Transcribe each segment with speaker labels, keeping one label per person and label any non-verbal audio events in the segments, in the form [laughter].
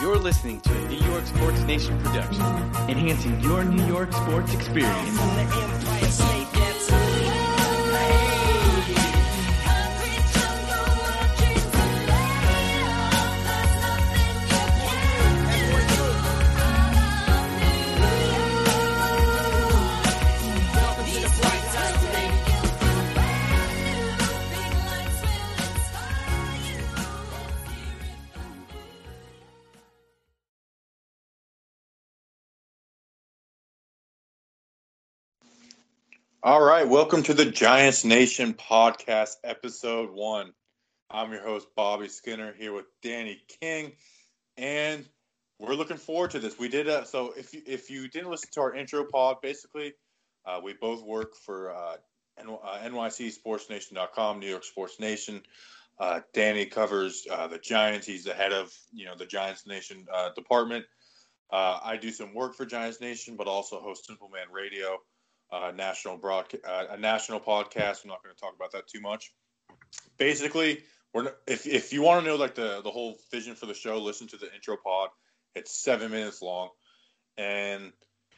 Speaker 1: You're listening to a New York Sports Nation production, enhancing your New York sports experience.
Speaker 2: All right, welcome to the Giants Nation podcast, episode one. I'm your host Bobby Skinner here with Danny King, and we're looking forward to this. We did a, so if you if you didn't listen to our intro pod, basically, uh, we both work for uh, N- uh, NYCSportsNation.com, New York Sports Nation. Uh, Danny covers uh, the Giants. He's the head of you know the Giants Nation uh, department. Uh, I do some work for Giants Nation, but also host Simple Man Radio national broadcast, uh, a national podcast. I'm not going to talk about that too much. Basically, we're if if you want to know like the the whole vision for the show, listen to the intro pod. It's seven minutes long, and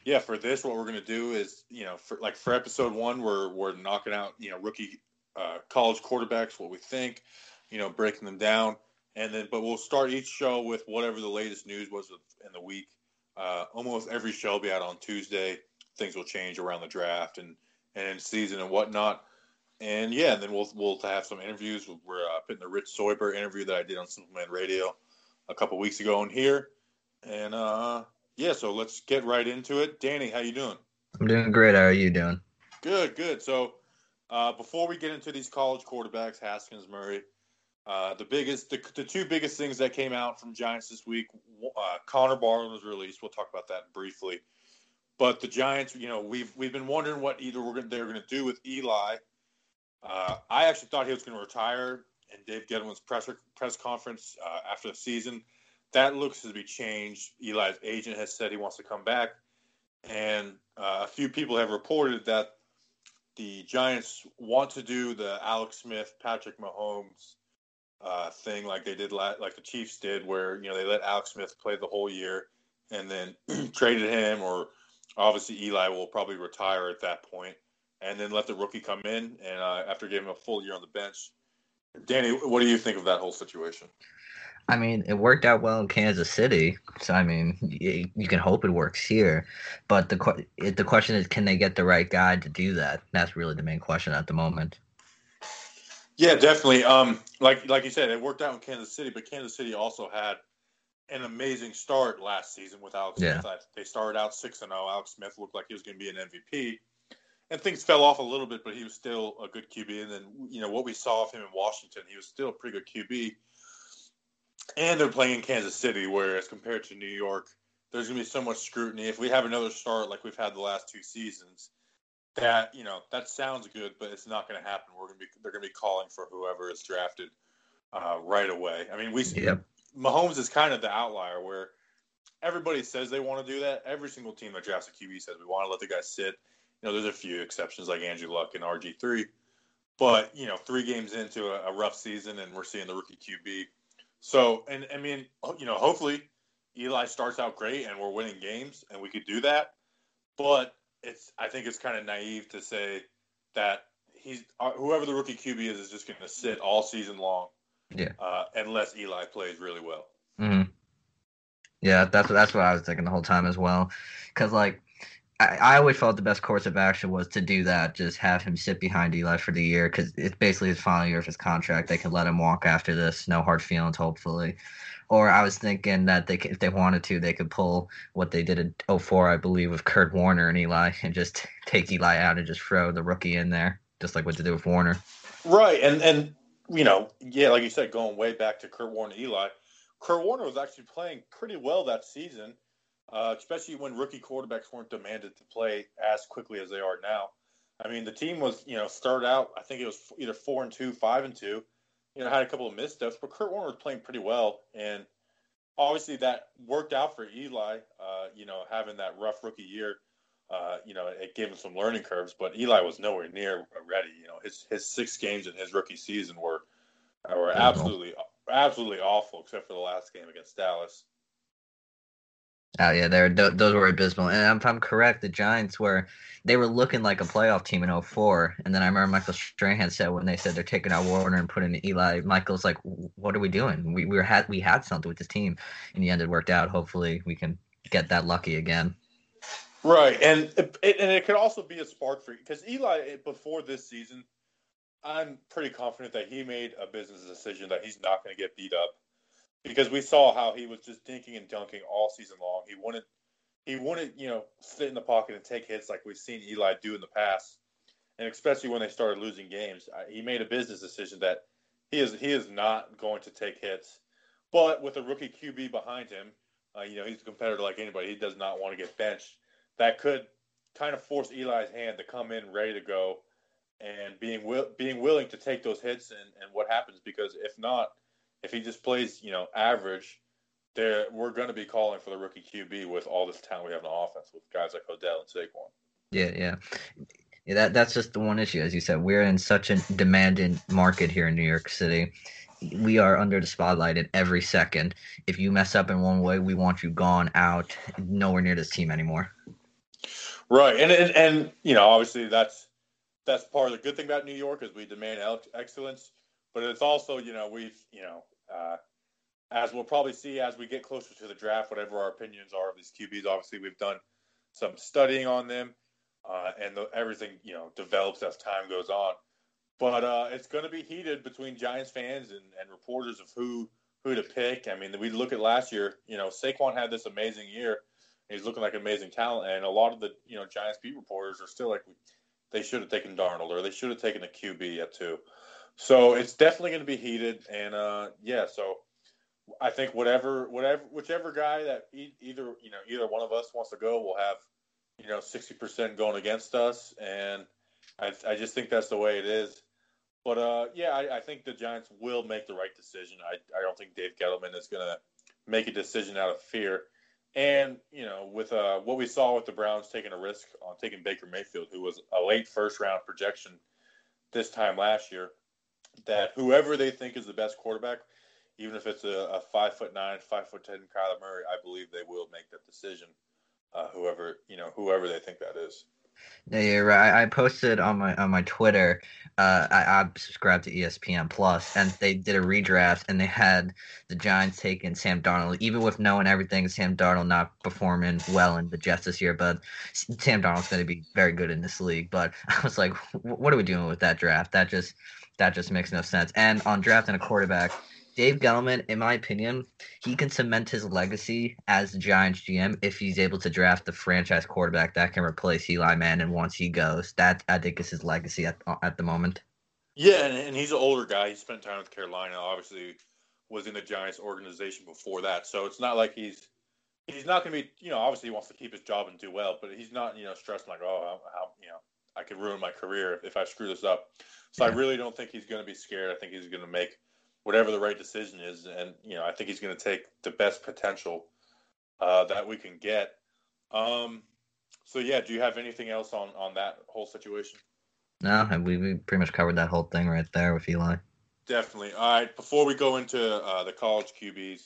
Speaker 2: yeah, for this, what we're going to do is you know for like for episode one, we're we're knocking out you know rookie uh, college quarterbacks, what we think, you know, breaking them down, and then but we'll start each show with whatever the latest news was in the week. Uh, almost every show will be out on Tuesday things will change around the draft and and season and whatnot. And yeah, and then we'll we'll have some interviews. We're uh, putting the Rich Soiber interview that I did on Simpleman Radio a couple weeks ago on here. And uh, yeah, so let's get right into it. Danny, how you doing?
Speaker 3: I'm doing great. How are you doing?
Speaker 2: Good, good. So uh, before we get into these college quarterbacks, Haskins, Murray, uh, the biggest, the, the two biggest things that came out from Giants this week, uh, Connor Barwin was released. We'll talk about that briefly. But the Giants, you know, we've we've been wondering what either we're gonna, they're going to do with Eli. Uh, I actually thought he was going to retire in Dave Gettleman's press press conference uh, after the season. That looks to be changed. Eli's agent has said he wants to come back, and uh, a few people have reported that the Giants want to do the Alex Smith, Patrick Mahomes uh, thing, like they did, like the Chiefs did, where you know they let Alex Smith play the whole year and then [clears throat] traded him or obviously Eli will probably retire at that point, and then let the rookie come in. And uh, after giving him a full year on the bench, Danny, what do you think of that whole situation?
Speaker 3: I mean, it worked out well in Kansas City, so I mean, you, you can hope it works here. But the the question is, can they get the right guy to do that? That's really the main question at the moment.
Speaker 2: Yeah, definitely. Um, like like you said, it worked out in Kansas City, but Kansas City also had an amazing start last season with Alex yeah. Smith. They started out six and zero. Oh. Alex Smith looked like he was going to be an MVP, and things fell off a little bit, but he was still a good QB. And then you know what we saw of him in Washington, he was still a pretty good QB. And they're playing in Kansas City, whereas compared to New York, there's going to be so much scrutiny. If we have another start like we've had the last two seasons, that you know that sounds good, but it's not going to happen. We're going to be they're going to be calling for whoever is drafted uh, right away. I mean, we yep. Mahomes is kind of the outlier where everybody says they want to do that. Every single team that drafts a QB says we want to let the guy sit. You know, there's a few exceptions like Andrew Luck and RG three, but you know, three games into a, a, rough season and we're seeing the rookie QB. So, and I mean, you know, hopefully Eli starts out great and we're winning games and we could do that. But it's, I think it's kind of naive to say that he's uh, whoever the rookie QB is is just going to sit all season long
Speaker 3: yeah.
Speaker 2: Uh, unless Eli plays really well.
Speaker 3: Mm-hmm. Yeah, that's that's what I was thinking the whole time as well. Because like, I, I always felt the best course of action was to do that, just have him sit behind Eli for the year, because it's basically his final year of his contract. They could let him walk after this, no hard feelings, hopefully. Or I was thinking that they could, if they wanted to, they could pull what they did in 04, I believe, with Kurt Warner and Eli, and just take Eli out and just throw the rookie in there, just like what they did with Warner.
Speaker 2: Right, and and you know, yeah, like you said, going way back to Kurt Warner, Eli. Kurt Warner was actually playing pretty well that season, uh, especially when rookie quarterbacks weren't demanded to play as quickly as they are now. I mean, the team was, you know, started out. I think it was either four and two, five and two. You know, had a couple of missteps, but Kurt Warner was playing pretty well, and obviously that worked out for Eli. Uh, you know, having that rough rookie year uh, you know, it gave him some learning curves, but Eli was nowhere near ready. You know, his his six games in his rookie season were were absolutely absolutely awful, except for the last game against Dallas.
Speaker 3: Oh yeah, they're those were abysmal. And if I'm correct, the Giants were they were looking like a playoff team in 04. And then I remember Michael Strahan said when they said they're taking out Warner and putting in Eli, Michael's like, "What are we doing? We we had we had something with this team. In the end, it worked out. Hopefully, we can get that lucky again."
Speaker 2: Right, and it, and it could also be a spark for because Eli before this season, I'm pretty confident that he made a business decision that he's not going to get beat up because we saw how he was just dinking and dunking all season long. He wouldn't he wouldn't you know sit in the pocket and take hits like we've seen Eli do in the past, and especially when they started losing games, he made a business decision that he is he is not going to take hits. But with a rookie QB behind him, uh, you know he's a competitor like anybody. He does not want to get benched. That could kind of force Eli's hand to come in ready to go and being being willing to take those hits and, and what happens because if not if he just plays, you know, average, there we're going to be calling for the rookie QB with all this talent we have in the offense with guys like Odell and Saquon.
Speaker 3: Yeah, yeah. Yeah, that that's just the one issue, as you said. We're in such a demanding market here in New York City. We are under the spotlight at every second. If you mess up in one way, we want you gone out, nowhere near this team anymore.
Speaker 2: Right, and and, and you know, obviously that's that's part of the good thing about New York is we demand excellence, but it's also you know we've you know uh, as we'll probably see as we get closer to the draft, whatever our opinions are of these QBs, obviously we've done some studying on them, uh, and the, everything you know develops as time goes on. But uh, it's going to be heated between Giants fans and, and reporters of who who to pick. I mean, we look at last year. You know, Saquon had this amazing year. He's looking like amazing talent, and a lot of the you know Giants beat reporters are still like, they should have taken Darnold or they should have taken a QB at two. So it's definitely going to be heated, and uh, yeah. So I think whatever, whatever, whichever guy that e- either you know either one of us wants to go, will have you know sixty percent going against us, and I, I just think that's the way it is. But uh, yeah, I, I think the Giants will make the right decision. I, I don't think Dave Gettleman is going to make a decision out of fear. And you know, with uh, what we saw with the Browns taking a risk on taking Baker Mayfield, who was a late first round projection this time last year, that whoever they think is the best quarterback, even if it's a, a five foot nine, five foot ten Kyler Murray, I believe they will make that decision. Uh, whoever you know, whoever they think that is.
Speaker 3: Yeah, you're right. I posted on my on my Twitter. Uh, I, I subscribed to ESPN Plus, and they did a redraft, and they had the Giants taking Sam Darnold, even with knowing everything. Sam Darnold not performing well in the Jets this year, but Sam Darnold's going to be very good in this league. But [laughs] I was like, what are we doing with that draft? That just that just makes no sense. And on drafting a quarterback, Dave Gettleman, in my opinion, he can cement his legacy as the Giants GM if he's able to draft the franchise quarterback that can replace Eli Manning once he goes. That I think is his legacy at uh, at the moment.
Speaker 2: Yeah, and, and he's an older guy. He spent time with Carolina. Obviously, was in the Giants organization before that. So it's not like he's he's not going to be. You know, obviously he wants to keep his job and do well, but he's not. You know, stressing like, oh, how, how you know, I could ruin my career if I screw this up. So yeah. I really don't think he's going to be scared. I think he's going to make whatever the right decision is, and you know I think he's going to take the best potential uh, that we can get. Um, so yeah, do you have anything else on on that whole situation?
Speaker 3: No, we we pretty much covered that whole thing right there with Eli.
Speaker 2: Definitely. All right, before we go into uh, the college QBs,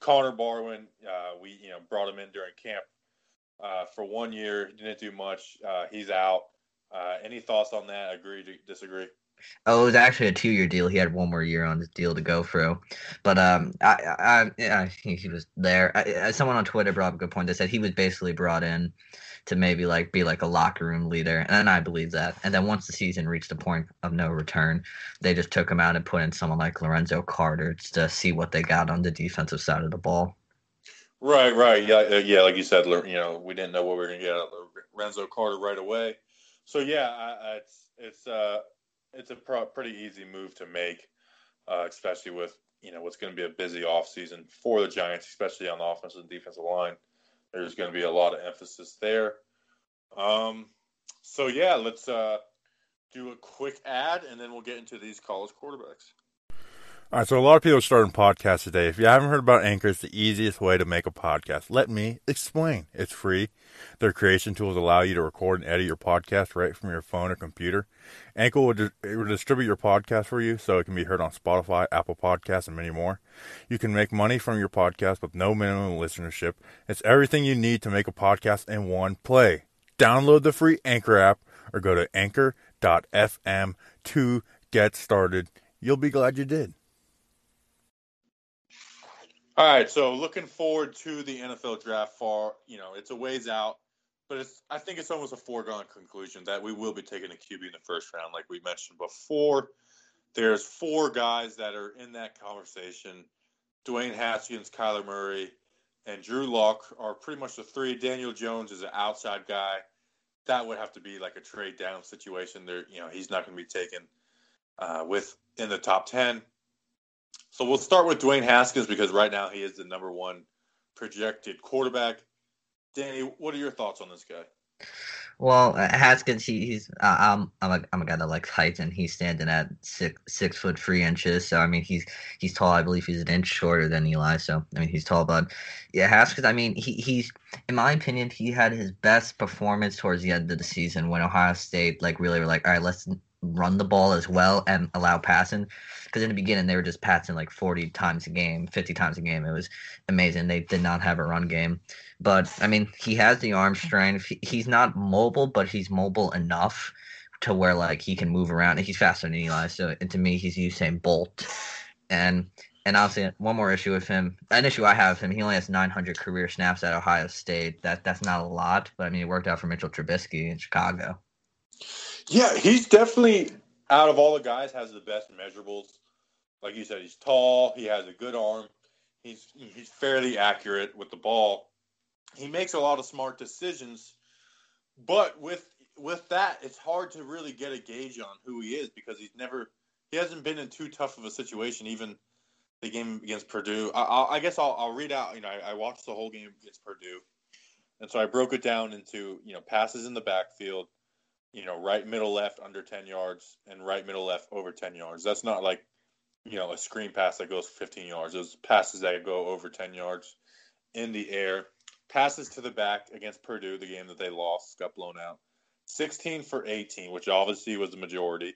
Speaker 2: Connor Barwin, uh, we you know brought him in during camp uh, for one year, didn't do much. Uh, he's out. Uh, any thoughts on that? Agree? Disagree?
Speaker 3: Oh, it was actually a two-year deal. He had one more year on his deal to go through, but um, I, I, I think he was there. I, someone on Twitter brought up a good point. They said he was basically brought in to maybe like be like a locker room leader, and I believe that. And then once the season reached a point of no return, they just took him out and put in someone like Lorenzo Carter to see what they got on the defensive side of the ball.
Speaker 2: Right, right, yeah, uh, yeah. Like you said, you know, we didn't know what we were going to get out of Lorenzo Carter right away. So yeah, I, it's it's uh it's a pro- pretty easy move to make, uh, especially with you know what's going to be a busy offseason for the Giants, especially on the offensive and defensive line. There's going to be a lot of emphasis there. Um, so yeah, let's uh, do a quick ad, and then we'll get into these college quarterbacks.
Speaker 4: All right, so a lot of people are starting podcasts today. If you haven't heard about Anchor, it's the easiest way to make a podcast. Let me explain. It's free. Their creation tools allow you to record and edit your podcast right from your phone or computer. Anchor will, di- will distribute your podcast for you so it can be heard on Spotify, Apple Podcasts, and many more. You can make money from your podcast with no minimum listenership. It's everything you need to make a podcast in one play. Download the free Anchor app or go to anchor.fm to get started. You'll be glad you did.
Speaker 2: All right, so looking forward to the NFL draft. Far, you know, it's a ways out, but it's. I think it's almost a foregone conclusion that we will be taking a QB in the first round, like we mentioned before. There's four guys that are in that conversation: Dwayne Haskins, Kyler Murray, and Drew Lock are pretty much the three. Daniel Jones is an outside guy. That would have to be like a trade down situation. There, you know, he's not going to be taken uh, with in the top ten. So we'll start with Dwayne Haskins because right now he is the number one projected quarterback. Danny, what are your thoughts on this guy?
Speaker 3: Well, uh, Haskins, he, he's uh, I'm I'm a, I'm a guy that likes height, and he's standing at six six foot three inches. So I mean, he's he's tall. I believe he's an inch shorter than Eli. So I mean, he's tall, but yeah, Haskins. I mean, he he's in my opinion, he had his best performance towards the end of the season when Ohio State like really were like, all right, let's run the ball as well and allow passing. Because in the beginning they were just passing like 40 times a game, 50 times a game. It was amazing. They did not have a run game. But I mean, he has the arm strength. He's not mobile, but he's mobile enough to where like he can move around. He's faster than Eli. So to me, he's Usain Bolt. And and obviously one more issue with him. An issue I have with him. He only has 900 career snaps at Ohio State. That that's not a lot, but I mean, it worked out for Mitchell Trubisky in Chicago.
Speaker 2: Yeah, he's definitely out of all the guys has the best measurables. Like you said, he's tall. He has a good arm. He's he's fairly accurate with the ball. He makes a lot of smart decisions, but with with that, it's hard to really get a gauge on who he is because he's never he hasn't been in too tough of a situation. Even the game against Purdue, I, I, I guess I'll, I'll read out. You know, I, I watched the whole game against Purdue, and so I broke it down into you know passes in the backfield you know, right middle left under 10 yards and right middle left over 10 yards. That's not like, you know, a screen pass that goes 15 yards. Those passes that go over 10 yards in the air. Passes to the back against Purdue, the game that they lost, got blown out. 16 for 18, which obviously was the majority.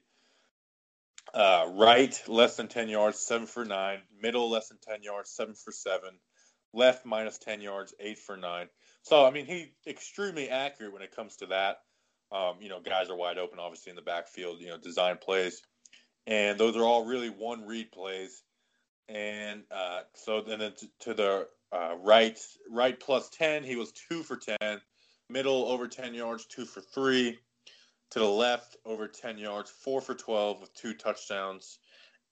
Speaker 2: Uh, right, less than 10 yards, 7 for 9. Middle, less than 10 yards, 7 for 7. Left, minus 10 yards, 8 for 9. So, I mean, he extremely accurate when it comes to that. Um, you know, guys are wide open, obviously in the backfield. You know, design plays, and those are all really one read plays. And uh, so then to, to the uh, right, right plus ten, he was two for ten. Middle over ten yards, two for three. To the left, over ten yards, four for twelve with two touchdowns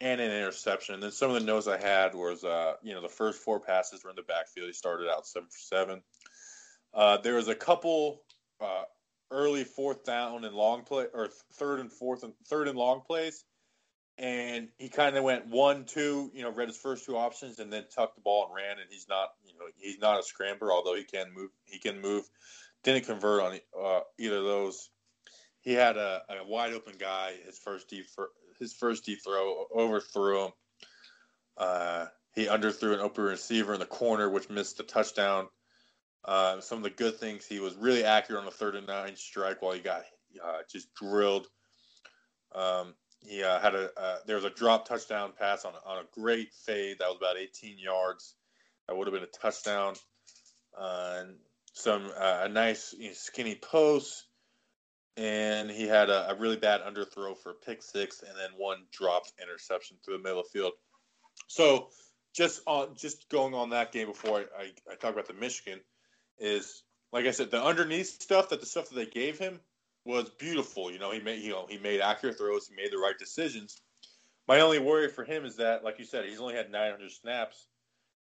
Speaker 2: and an interception. And then some of the notes I had was, uh, you know, the first four passes were in the backfield. He started out seven for seven. Uh, there was a couple uh, early fourth down and long play or third and fourth and third and long plays. And he kind of went one, two, you know, read his first two options and then tucked the ball and ran. And he's not, you know, he's not a scrambler, although he can move. He can move. Didn't convert on uh, either of those. He had a, a, wide open guy. His first deep, his first deep throw overthrew him. Uh, he underthrew an open receiver in the corner, which missed the touchdown. Uh, some of the good things, he was really accurate on the third and nine strike while he got uh, just drilled. Um, he uh, had a uh, there was a drop touchdown pass on on a great fade that was about 18 yards. That would have been a touchdown. Uh, and some uh, a nice you know, skinny post, and he had a, a, really bad underthrow for a pick six, and then one dropped interception through the middle of the field. So just on just going on that game before I, I, I talk about the Michigan is like I said, the underneath stuff that the stuff that they gave him was beautiful. You know, he made you know he made accurate throws, he made the right decisions. My only worry for him is that, like you said, he's only had 900 snaps,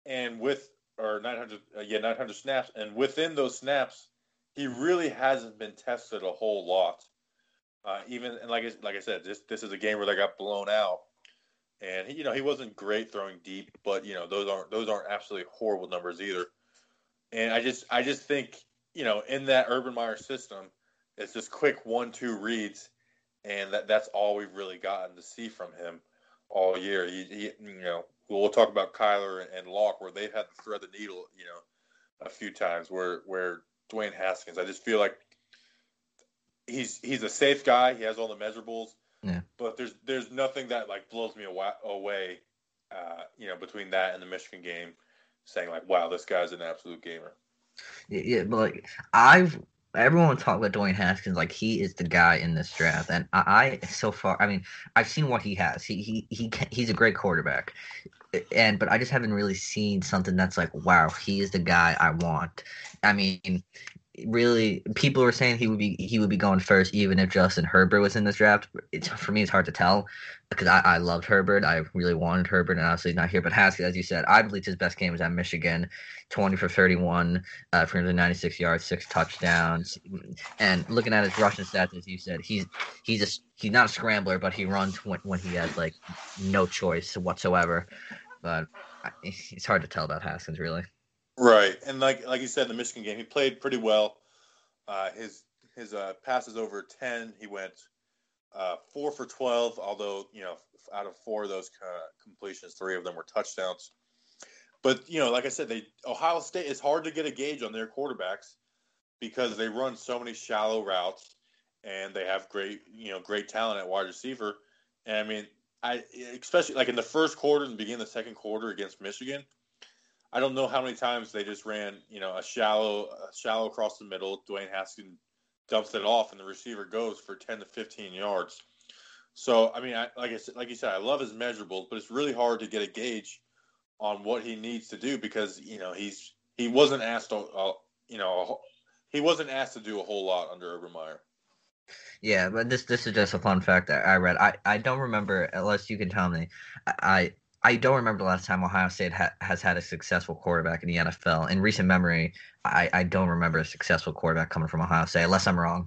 Speaker 2: and with or 900 uh, yeah 900 snaps, and within those snaps, he really hasn't been tested a whole lot. Uh, even and like like I said, this this is a game where they got blown out, and he, you know he wasn't great throwing deep, but you know those aren't those aren't absolutely horrible numbers either. And I just I just think you know in that Urban Meyer system, it's just quick one two reads, and that that's all we've really gotten to see from him. all year. He, he you know, we'll talk about Kyler and Lock where they've had to thread the needle, you know, a few times. Where where Dwayne Haskins, I just feel like he's he's a safe guy. He has all the measurables.
Speaker 3: Yeah.
Speaker 2: But there's there's nothing that like blows me away, uh, you know, between that and the Michigan game, saying like, wow, this guy's an absolute gamer.
Speaker 3: Yeah, but like I've everyone talk about Dwayne Haskins like he is the guy in this draft, and I, I so far, I mean, I've seen what he has. He he he he's a great quarterback, and but I just haven't really seen something that's like, wow, he is the guy I want. I mean, really people were saying he would be he would be going first even if Justin Herbert was in this draft. It's for me it's hard to tell because I, I loved Herbert. I really wanted Herbert and obviously he's not here. But Haskins, as you said, I believe his best game was at Michigan, twenty for thirty one, uh, yards, six touchdowns. And looking at his rushing stats, as you said, he's he's a he's not a scrambler, but he runs when when he has like no choice whatsoever. But it's hard to tell about Haskins really.
Speaker 2: Right, and like like you said in the Michigan game, he played pretty well. Uh, his his uh, passes over ten, he went uh, four for twelve. Although you know, out of four of those completions, three of them were touchdowns. But you know, like I said, they Ohio State. is hard to get a gauge on their quarterbacks because they run so many shallow routes, and they have great you know great talent at wide receiver. And I mean, I especially like in the first quarter and beginning the second quarter against Michigan I don't know how many times they just ran, you know, a shallow, a shallow across the middle. Dwayne Haskins dumps it off, and the receiver goes for ten to fifteen yards. So, I mean, I, like I said, like you said, I love his measurables, but it's really hard to get a gauge on what he needs to do because you know he's he wasn't asked, uh, you know, he wasn't asked to do a whole lot under Urban Meyer.
Speaker 3: Yeah, but this this is just a fun fact that I read. I, I don't remember unless you can tell me. I I don't remember the last time Ohio State ha- has had a successful quarterback in the NFL. In recent memory, I, I don't remember a successful quarterback coming from Ohio State, unless I'm wrong.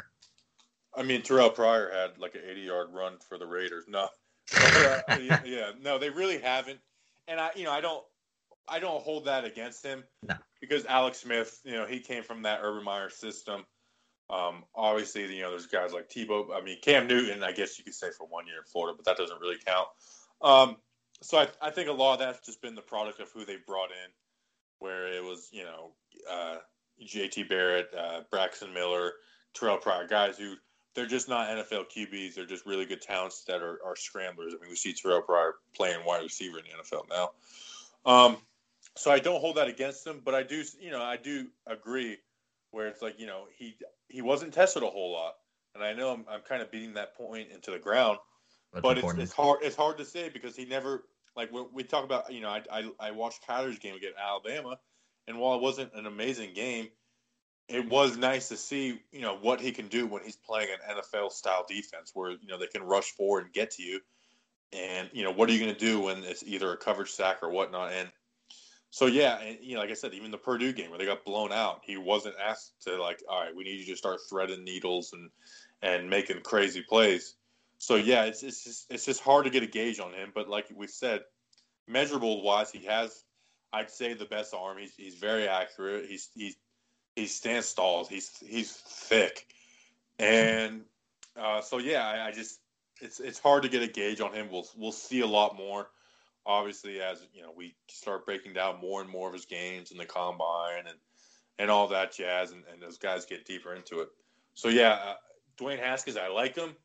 Speaker 2: I mean, Terrell Pryor had like an 80 yard run for the Raiders. No, [laughs] uh, yeah, no, they really haven't. And I, you know, I don't, I don't hold that against him.
Speaker 3: No.
Speaker 2: Because Alex Smith, you know, he came from that Urban Meyer system. Um, obviously, you know, there's guys like Tebow. I mean, Cam Newton, I guess you could say for one year in Florida, but that doesn't really count. Um, so I, I think a lot of that's just been the product of who they brought in, where it was you know uh, J.T. Barrett, uh, Braxton Miller, Terrell Pryor, guys who they're just not NFL QBs. They're just really good talents that are, are scramblers. I mean, we see Terrell Pryor playing wide receiver in the NFL now. Um, so I don't hold that against him, but I do, you know, I do agree where it's like, you know, he he wasn't tested a whole lot, and I know I'm, I'm kind of beating that point into the ground. That's but it's, it's, hard. It's hard to say because he never like we talk about, you know, I, I, I watched Kyler's game against Alabama, and while it wasn't an amazing game, it was nice to see, you know, what he can do when he's playing an NFL style defense where, you know, they can rush forward and get to you. And, you know, what are you going to do when it's either a coverage sack or whatnot? And so, yeah, and, you know, like I said, even the Purdue game where they got blown out, he wasn't asked to, like, all right, we need you to start threading needles and, and making crazy plays so yeah, it's it's just it's just hard to get a gauge on him. But like we said, measurable wise, he has I'd say the best arm. He's he's very accurate. He's he's he stands stalls. He's he's thick, and uh, so yeah, I, I, just it's it's hard to get a gauge on him. We'll we'll see a lot more, obviously, as you know we start breaking down more and more of his games in the combine and and all that jazz, and, and those guys get deeper into it. So yeah, uh, Dwayne Haskins, I like him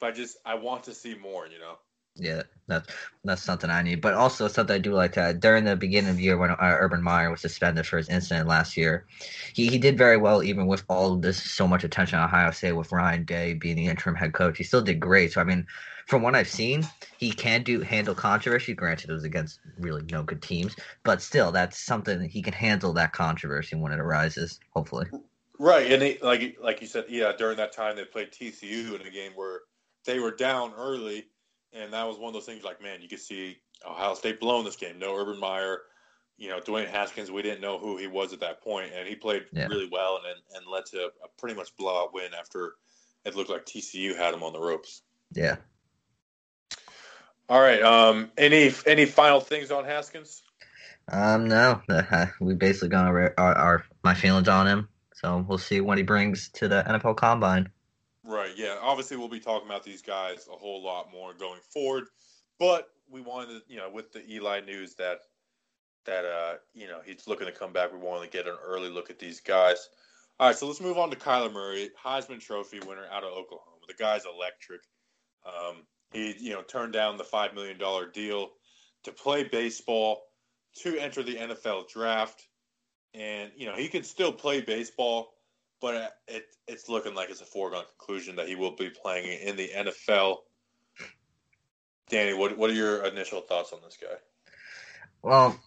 Speaker 2: but I just I want to see more. You know.
Speaker 3: Yeah, that's that's something I need. But also something I do like that during the beginning of the year when uh, Urban Meyer was suspended for his incident last year, he, he did very well even with all this so much attention on Ohio State with Ryan Day being the interim head coach. He still did great. So I mean, from what I've seen, he can do handle controversy. Granted, it was against really no good teams, but still, that's something he can handle that controversy when it arises. Hopefully.
Speaker 2: Right, and he, like like you said, yeah. During that time, they played TCU in a game where they were down early, and that was one of those things. Like, man, you could see Ohio State blowing this game. No Urban Meyer, you know, Dwayne Haskins. We didn't know who he was at that point, and he played yeah. really well, and and led to a pretty much blowout win after it looked like TCU had him on the ropes.
Speaker 3: Yeah.
Speaker 2: All right. Um. Any any final things on Haskins?
Speaker 3: Um. No. [laughs] We basically got our, our, our my feelings on him. So we'll see what he brings to the NFL Combine.
Speaker 2: Right. Yeah. Obviously, we'll be talking about these guys a whole lot more going forward. But we wanted, to, you know, with the Eli news that that uh, you know he's looking to come back. We wanted to get an early look at these guys. All right, so let's move on to Kyler Murray, Heisman Trophy winner out of Oklahoma. The guy's electric. Um, he, you know, turned down the five million dollar deal to play baseball, to enter the NFL draft, and you know he can still play baseball, but uh, it, it's looking like it's a foregone conclusion that he will be playing in the NFL. Danny, what what are your initial thoughts on this guy?
Speaker 3: Well,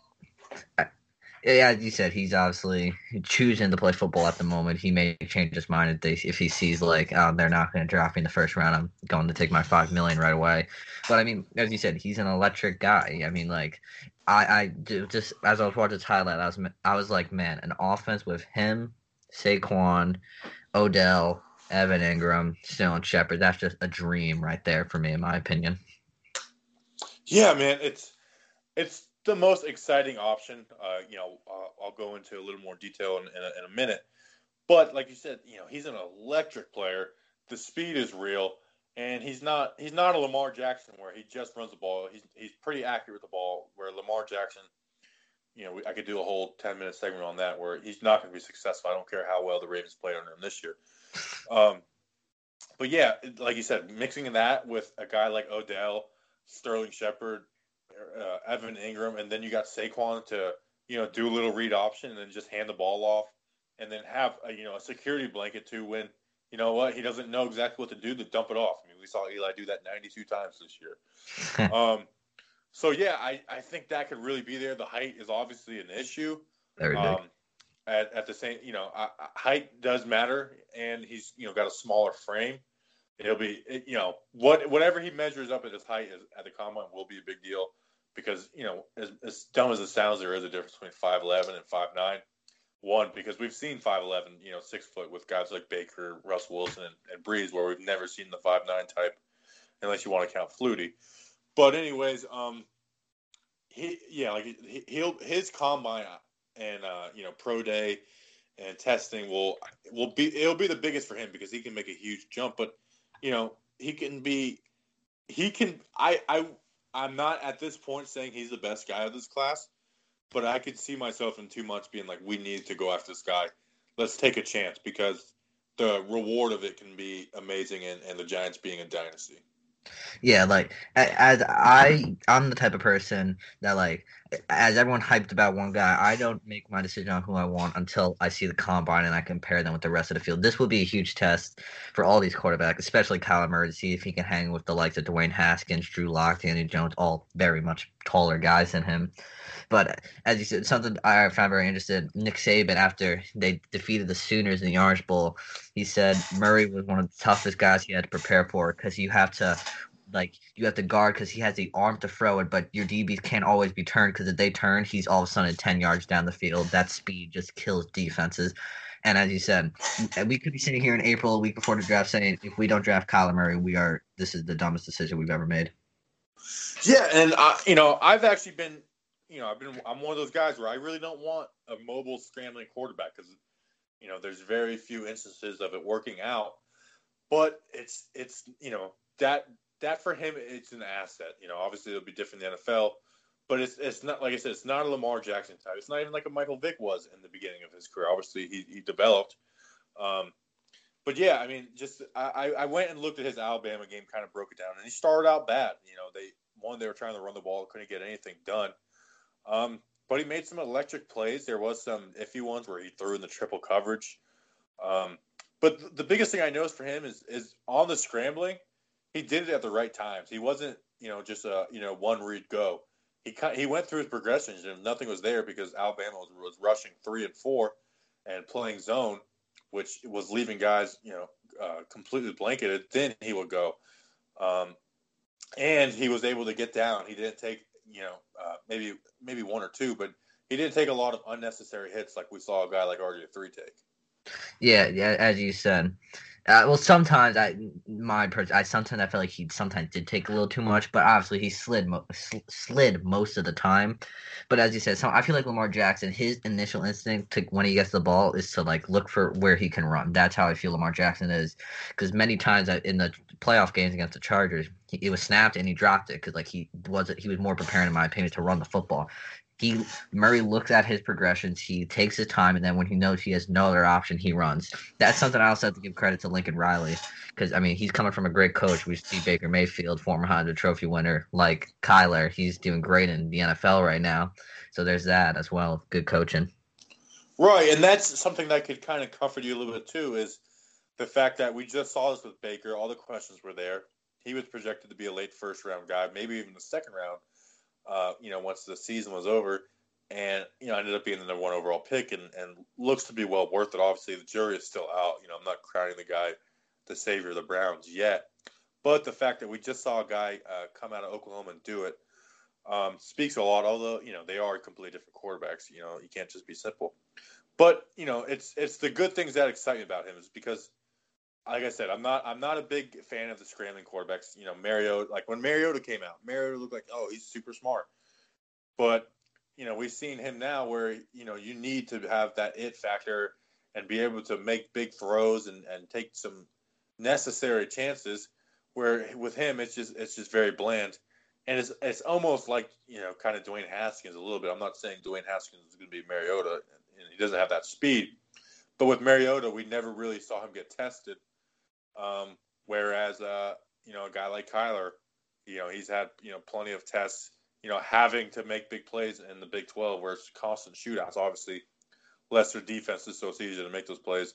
Speaker 3: yeah, as you said, he's obviously choosing to play football at the moment. He may change his mind if, they, if he sees like oh, they're not going to draft me in the first round. I'm going to take my five million right away. But I mean, as you said, he's an electric guy. I mean, like I, I just as I was watching his highlight, I was I was like, man, an offense with him, Saquon, Odell, Evan Engram, Sterling Shepard. That's just a dream right there for me, in my opinion.
Speaker 2: Yeah, man, it's it's the most exciting option. Uh, you know, uh, I'll go into a little more detail in, in, a, in a minute. But like you said, you know, he's an electric player. The speed is real, and he's not he's not a Lamar Jackson where he just runs the ball. He's he's pretty accurate with the ball. Where Lamar Jackson, you know, I could do a whole ten minute segment on that where he's not going to be successful. I don't care how well the Ravens played under him this year. [laughs] Um, but yeah, like you said, mixing that with a guy like Odell, Sterling Shepard, uh, Evan Engram, and then you got Saquon to you know do a little read option and then just hand the ball off, and then have a, you know a security blanket to when you know what he doesn't know exactly what to do to dump it off. I mean, we saw Eli do that 92 times this year. [laughs] um, so yeah, I, I think that could really be there. The height is obviously an issue.
Speaker 3: Very big. Um,
Speaker 2: at, at the same, you know, uh, height does matter, and he's you know got a smaller frame. It'll be, you know, what whatever he measures up at his height is, at the combine will be a big deal because you know, as, as dumb as it sounds, there is a difference between five eleven and five nine. One, because we've seen five eleven, you know, six foot with guys like Baker, Russ Wilson, and, and Brees, where we've never seen the five nine type, unless you want to count Flutie. But anyways, um, he yeah, like he, he'll his combine and uh, you know pro day and testing will will be it'll be the biggest for him because he can make a huge jump. But you know he can be he can I I I'm not at this point saying he's the best guy of this class, but I could see myself in two months being like, we need to go after this guy. Let's take a chance because the reward of it can be amazing and, and the Giants being a dynasty.
Speaker 3: Yeah, like as I, I'm the type of person that like, as everyone hyped about one guy, I don't make my decision on who I want until I see the combine and I compare them with the rest of the field. This will be a huge test for all these quarterbacks, especially Kyler Murray, to see if he can hang with the likes of Dwayne Haskins, Drew Lock, Danny Jones, all very much taller guys than him. But as you said, something I found very interesting. Nick Saban, after they defeated the Sooners in the Orange Bowl, he said Murray was one of the toughest guys he had to prepare for because you have to like you have to guard because he has the arm to throw it, but your DBs can't always be turned because if they turn, he's all of a sudden ten yards down the field. That speed just kills defenses. And as you said, we could be sitting here in April, a week before the draft, saying if we don't draft Kyler Murray, we are this is the dumbest decision we've ever made.
Speaker 2: Yeah, and I, you know, I've actually been, you know, I've been, I'm one of those guys where I really don't want a mobile scrambling quarterback because, you know, there's very few instances of it working out. But it's, it's, you know, that that for him, it's an asset. You know, obviously it'll be different in the NFL, but it's it's not like I said, it's not a Lamar Jackson type. It's not even like a Michael Vick was in the beginning of his career. Obviously, he he developed. Um, but yeah, I mean, just I, I went and looked at his Alabama game, kind of broke it down, and he started out bad. You know, they one they were trying to run the ball, couldn't get anything done. Um, but he made some electric plays. There was some iffy ones where he threw in the triple coverage. Um, but the biggest thing I noticed for him is is on the scrambling he did it at the right times. He wasn't, you know, just a you know one read go. He he went through his progressions and nothing was there because Alabama was, was rushing three and four and playing zone, which was leaving guys you know uh, completely blanketed. Then he would go, um, and he was able to get down. He didn't take you know uh, maybe maybe one or two, but he didn't take a lot of unnecessary hits like we saw a guy like RG three take.
Speaker 3: Yeah, yeah, as you said, Uh, well, sometimes I my pers- I sometimes I feel like he sometimes did take a little too much, but obviously he slid mo- sl- slid most of the time. But as you said, so I feel like Lamar Jackson, his initial instinct to when he gets the ball is to like look for where he can run. That's how I feel Lamar Jackson is, because many times I- in the playoff games against the Chargers, he, it was snapped and he dropped it because like he was he was more prepared in my opinion to run the football. He Murray looks at his progressions, he takes his time, and then when he knows he has no other option, he runs. That's something I also have to give credit to Lincoln Riley because I mean he's coming from a great coach. We see Baker Mayfield, former Honda Trophy winner, like Kyler. He's doing great in the NFL right now. So there's that as well. Good coaching.
Speaker 2: Right, and that's something that could kind of comfort you a little bit too. Is the fact that we just saw this with Baker. All the questions were there. He was projected to be a late first round guy, maybe even the second round. Uh, you know, once the season was over, and you know, I ended up being the number one overall pick, and, and looks to be well worth it. Obviously, the jury is still out. You know, I'm not crowning the guy the savior of the Browns yet, but the fact that we just saw a guy uh, come out of Oklahoma and do it um, speaks a lot. Although you know they are completely different quarterbacks. You know, you can't just be simple. But you know, it's it's the good things that excite me about him is because like I said, I'm not I'm not a big fan of the scrambling quarterbacks. You know, Mariota like when Mariota came out, Mariota looked like oh he's super smart, but you know we've seen him now where you know you need to have that it factor and be able to make big throws and and take some necessary chances. Where with him it's just it's just very bland, and it's it's almost like you know kind of Dwayne Haskins a little bit. I'm not saying Dwayne Haskins is going to be Mariota, and he doesn't have that speed. But with Mariota, we never really saw him get tested. Um, whereas, uh, you know, a guy like Kyler, you know, he's had, you know, plenty of tests, you know, having to make big plays in the Big 12 where it's constant shootouts. Obviously, lesser defenses, so it's easier to make those plays.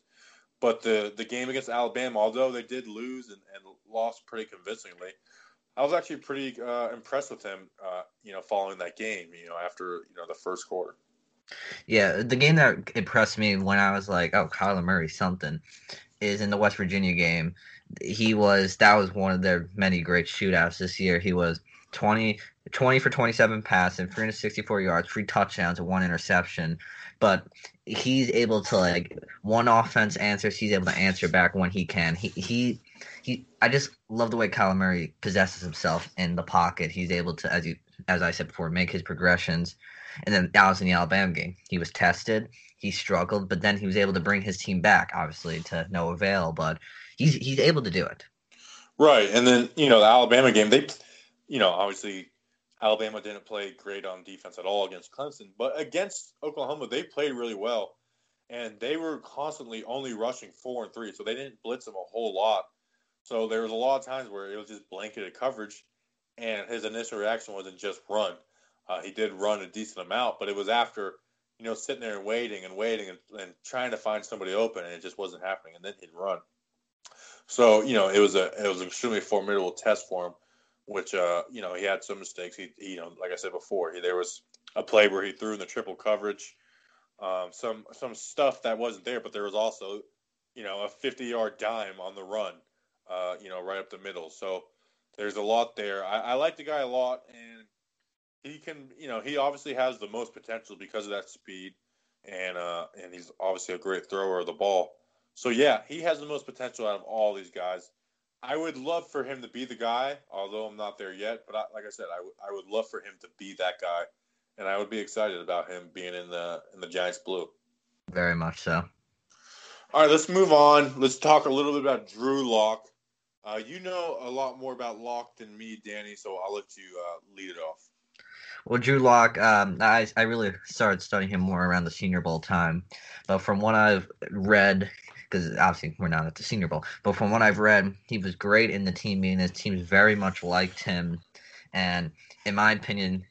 Speaker 2: But the, the game against Alabama, although they did lose and, and lost pretty convincingly, I was actually pretty uh, impressed with him, uh, you know, following that game, you know, after, you know, the first quarter.
Speaker 3: Yeah, the game that impressed me when I was like, oh, Kyler Murray, something, is in the West Virginia game. He was that was one of their many great shootouts this year. He was 20, 20 for 27 passing, 364 yards, three touchdowns, and one interception. But he's able to like one offense answers, he's able to answer back when he can. He he he I just love the way Kyler Murray possesses himself in the pocket. He's able to, as you as I said before, make his progressions. And then that was in the Alabama game. He was tested. He struggled, but then he was able to bring his team back, obviously to no avail. But he's he's able to do it.
Speaker 2: Right, and then you know the Alabama game, they, you know, obviously Alabama didn't play great on defense at all against Clemson, but against Oklahoma they played really well, and they were constantly only rushing four and three, so they didn't blitz them a whole lot. So there was a lot of times where it was just blanketed coverage, and his initial reaction wasn't just run. Uh, he did run a decent amount, but it was after you know sitting there and waiting and waiting and, and trying to find somebody open, and it just wasn't happening, and then he'd run. So you know, it was a it was an extremely formidable test for him. Which uh, you know, he had some mistakes. He, he you know, like I said before, he, there was a play where he threw in the triple coverage, um, some some stuff that wasn't there, but there was also, you know, a 50 yard dime on the run, uh, you know, right up the middle. So there's a lot there. I, I like the guy a lot, and he can, you know, he obviously has the most potential because of that speed, and uh, and he's obviously a great thrower of the ball. So yeah, he has the most potential out of all these guys. I would love for him to be the guy, although I'm not there yet. But I, like I said, I, w- I would love for him to be that guy, and I would be excited about him being in the in the Giants blue.
Speaker 3: Very much so.
Speaker 2: All right, let's move on. Let's talk a little bit about Drew Lock. Uh, you know a lot more about Lock than me, Danny, so I'll let you uh, lead it off.
Speaker 3: Well, Drew Lock, um, I I really started studying him more around the Senior Bowl time, but from what I've read, because obviously we're not at the Senior Bowl, but from what I've read, he was great in the team meeting. His teams very much liked him, and in my opinion,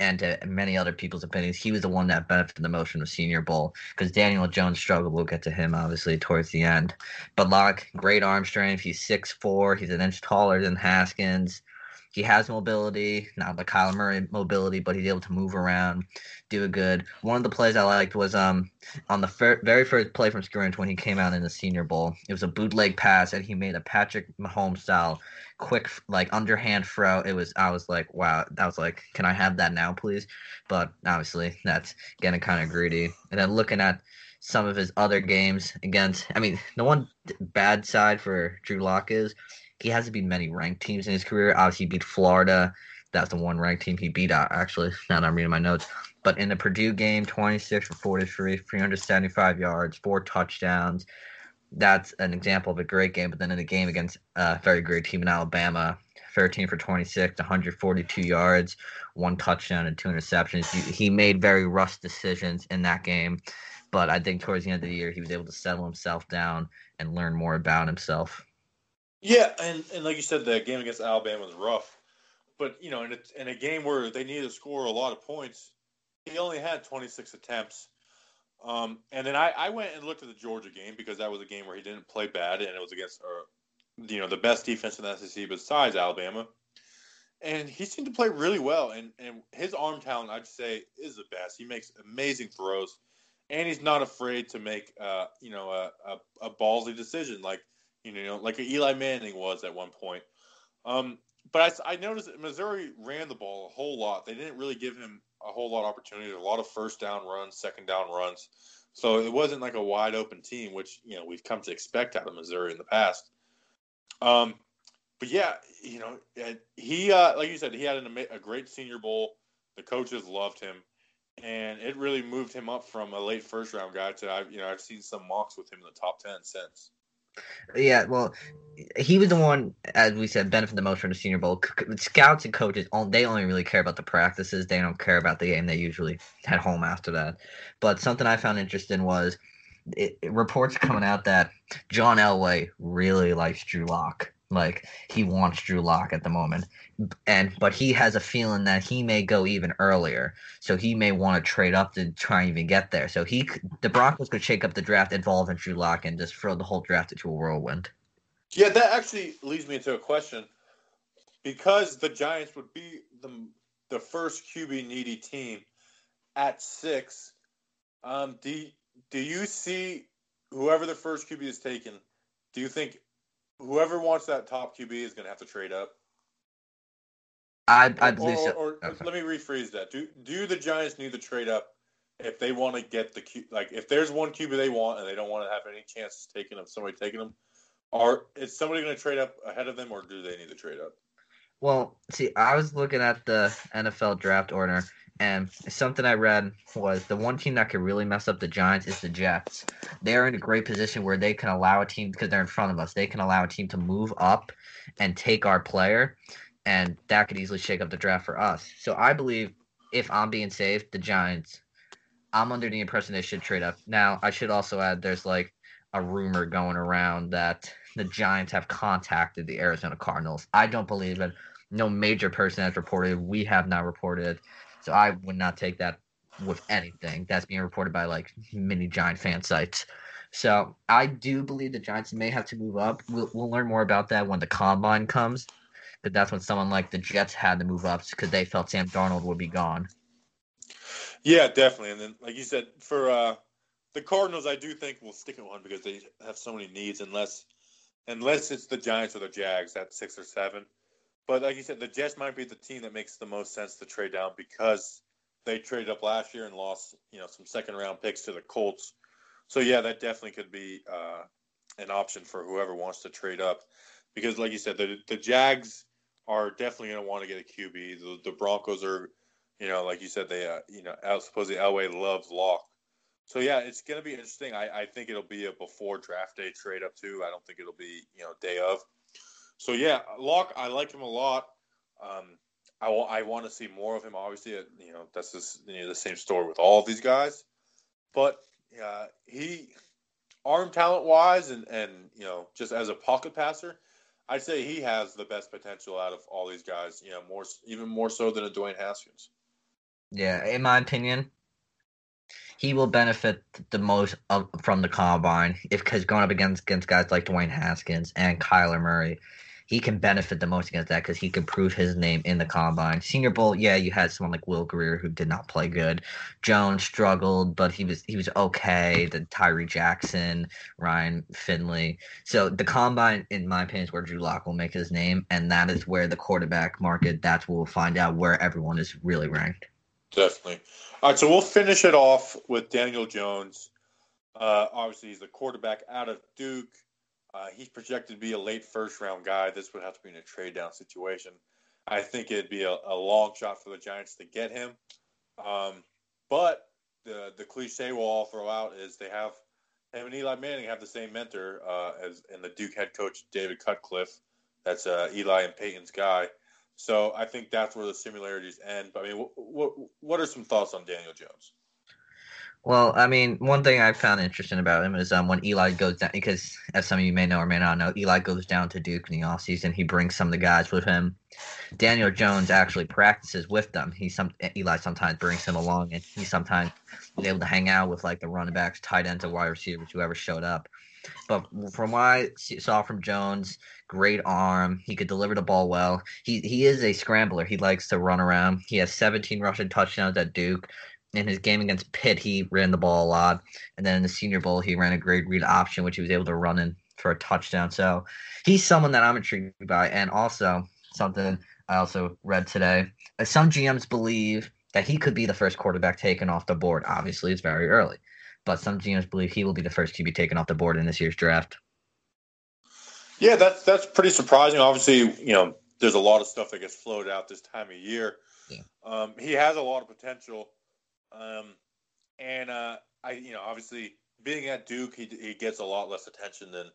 Speaker 3: and to many other people's opinions, he was the one that benefited the most from the Senior Bowl because Daniel Jones struggled. We'll get to him obviously towards the end, but Lock, great arm strength. He's six four. He's an inch taller than Haskins. He has mobility, not the Kyler Murray mobility, but he's able to move around, do it good. One of the plays I liked was um on the fir- very first play from scrimmage when he came out in the Senior Bowl. It was a bootleg pass, and he made a Patrick Mahomes style quick like underhand throw. It was I was like, wow, that was like, can I have that now, please? But obviously that's getting kind of greedy. And then looking at some of his other games against. I mean, the one bad side for Drew Lock is he hasn't beat many ranked teams in his career. Obviously, he beat Florida. That's the one ranked team he beat out, actually. Now that I'm reading my notes. But in the Purdue game, 26 for 43, 375 yards, four touchdowns. That's an example of a great game. But then in the game against a very great team in Alabama, 13 for 26, 142 yards, one touchdown, and two interceptions. He made very rushed decisions in that game. But I think towards the end of the year, he was able to settle himself down and learn more about himself.
Speaker 2: Yeah, and, and like you said, the game against Alabama was rough. But, you know, in a, in a game where they needed to score a lot of points, he only had 26 attempts. Um, and then I, I went and looked at the Georgia game because that was a game where he didn't play bad, and it was against, or, you know, the best defense in the SEC besides Alabama. And he seemed to play really well, and, and his arm talent, I'd say, is the best. He makes amazing throws, and he's not afraid to make, uh, you know, a, a, a ballsy decision like, you know, like Eli Manning was at one point. Um, but I, I noticed Missouri ran the ball a whole lot. They didn't really give him a whole lot of opportunity. A lot of first down runs, second down runs. So it wasn't like a wide open team, which you know we've come to expect out of Missouri in the past. Um, but yeah, you know, he uh, like you said, he had an, a great Senior Bowl. The coaches loved him, and it really moved him up from a late first round guy to I, you know I've seen some mocks with him in the top ten since.
Speaker 3: Yeah, well, he was the one, as we said, benefit the most from the Senior Bowl. Scouts and coaches, they only really care about the practices. They don't care about the game. They usually head home after that. But something I found interesting was it, reports coming out that John Elway really likes Drew Lock. Like he wants Drew Lock at the moment, and but he has a feeling that he may go even earlier, so he may want to trade up to try and even get there. So he, the Broncos could shake up the draft involving Drew Lock and just throw the whole draft into a whirlwind.
Speaker 2: Yeah, that actually leads me into a question, because the Giants would be the the first QB needy team at six. Um, do do you see whoever the first QB is taken? Do you think whoever wants that top QB is going to have to trade up.
Speaker 3: I, I believe
Speaker 2: or,
Speaker 3: so.
Speaker 2: Or, or okay. let me rephrase that. Do do the Giants need to trade up if they want to get the Q? Like if there's one QB they want and they don't want to have any chances taking them, somebody taking them, are is somebody going to trade up ahead of them, or do they need to trade up?
Speaker 3: Well, see, I was looking at the NFL draft order, and something I read was the one team that could really mess up the Giants is the Jets. They're in a great position where they can allow a team because they're in front of us. They can allow a team to move up and take our player, and that could easily shake up the draft for us. So I believe if I'm being safe, the Giants. I'm under the impression they should trade up. Now I should also add there's like a rumor going around that the Giants have contacted the Arizona Cardinals. I don't believe it. No major person has reported. We have not reported so I would not take that with anything that's being reported by like many Giant fan sites. So I do believe the Giants may have to move up. We'll, we'll learn more about that when the combine comes. But that's when someone like the Jets had to move up because they felt Sam Darnold would be gone.
Speaker 2: Yeah, definitely. And then, like you said, for uh, the Cardinals, I do think we'll stick at one because they have so many needs. Unless, unless it's the Giants or the Jags at six or seven. But like you said, the Jets might be the team that makes the most sense to trade down because they traded up last year and lost, you know, some second round picks to the Colts. So yeah, that definitely could be uh, an option for whoever wants to trade up, because like you said, the the Jags are definitely going to want to get a QB. The, the, Broncos are, you know, like you said, they uh, you know, supposedly Elway loves Lock. So yeah, it's going to be interesting. I, I think it'll be a before draft day trade up too. I don't think it'll be you know day of. So yeah, Lock, I like him a lot. Um, I, I want to see more of him. Obviously, uh, you know that's just, you know, the same story with all of these guys. But uh, he, arm talent wise, and and you know just as a pocket passer, I'd say he has the best potential out of all these guys. You know, more even more so than a Dwayne Haskins.
Speaker 3: Yeah, in my opinion, he will benefit the most of, from the combine if because going up against against guys like Dwayne Haskins and Kyler Murray he can benefit the most against that because he can prove his name in the combine. Senior Bowl, yeah, you had someone like Will Grier who did not play good. Jones struggled, but he was he was okay. The Tyree Jackson, Ryan Finley. So the combine, in my opinion, is where Drew Lock will make his name, and that is where the quarterback market. That's where we'll find out where everyone is really ranked.
Speaker 2: Definitely. All right, so we'll finish it off with Daniel Jones. Uh, obviously, he's the quarterback out of Duke. Uh, he's projected to be a late first round guy. This would have to be in a trade down situation. I think it'd be a, a long shot for the Giants to get him. Um, but the the cliche we'll all throw out is they have him and Eli Manning have the same mentor uh, as and the Duke head coach David Cutcliffe. That's uh, Eli and Peyton's guy. So I think that's where the similarities end. But I mean, what what, what are some thoughts on Daniel Jones?
Speaker 3: Well, I mean, one thing I found interesting about him is um, when Eli goes down, because as some of you may know or may not know, Eli goes down to Duke in the offseason. He brings some of the guys with him. Daniel Jones actually practices with them. He some Eli sometimes brings him along, and he sometimes is able to hang out with like the running backs, tight ends, or wide receivers, whoever showed up. But from what I saw from Jones, great arm. He could deliver the ball well. He he is a scrambler. He likes to run around. He has 17 rushing touchdowns at Duke in his game against Pitt, he ran the ball a lot, and then in the Senior Bowl, he ran a great read option, which he was able to run in for a touchdown. So he's someone that I'm intrigued by, and also something I also read today. Some GMs believe that he could be the first quarterback taken off the board. Obviously, it's very early, but some GMs believe he will be the first QB taken off the board in this year's draft.
Speaker 2: Yeah, that's that's pretty surprising. Obviously, you know, there's a lot of stuff that gets floated out this time of year. Yeah. Um, he has a lot of potential um, and uh, I, you know, obviously being at Duke, he, he gets a lot less attention than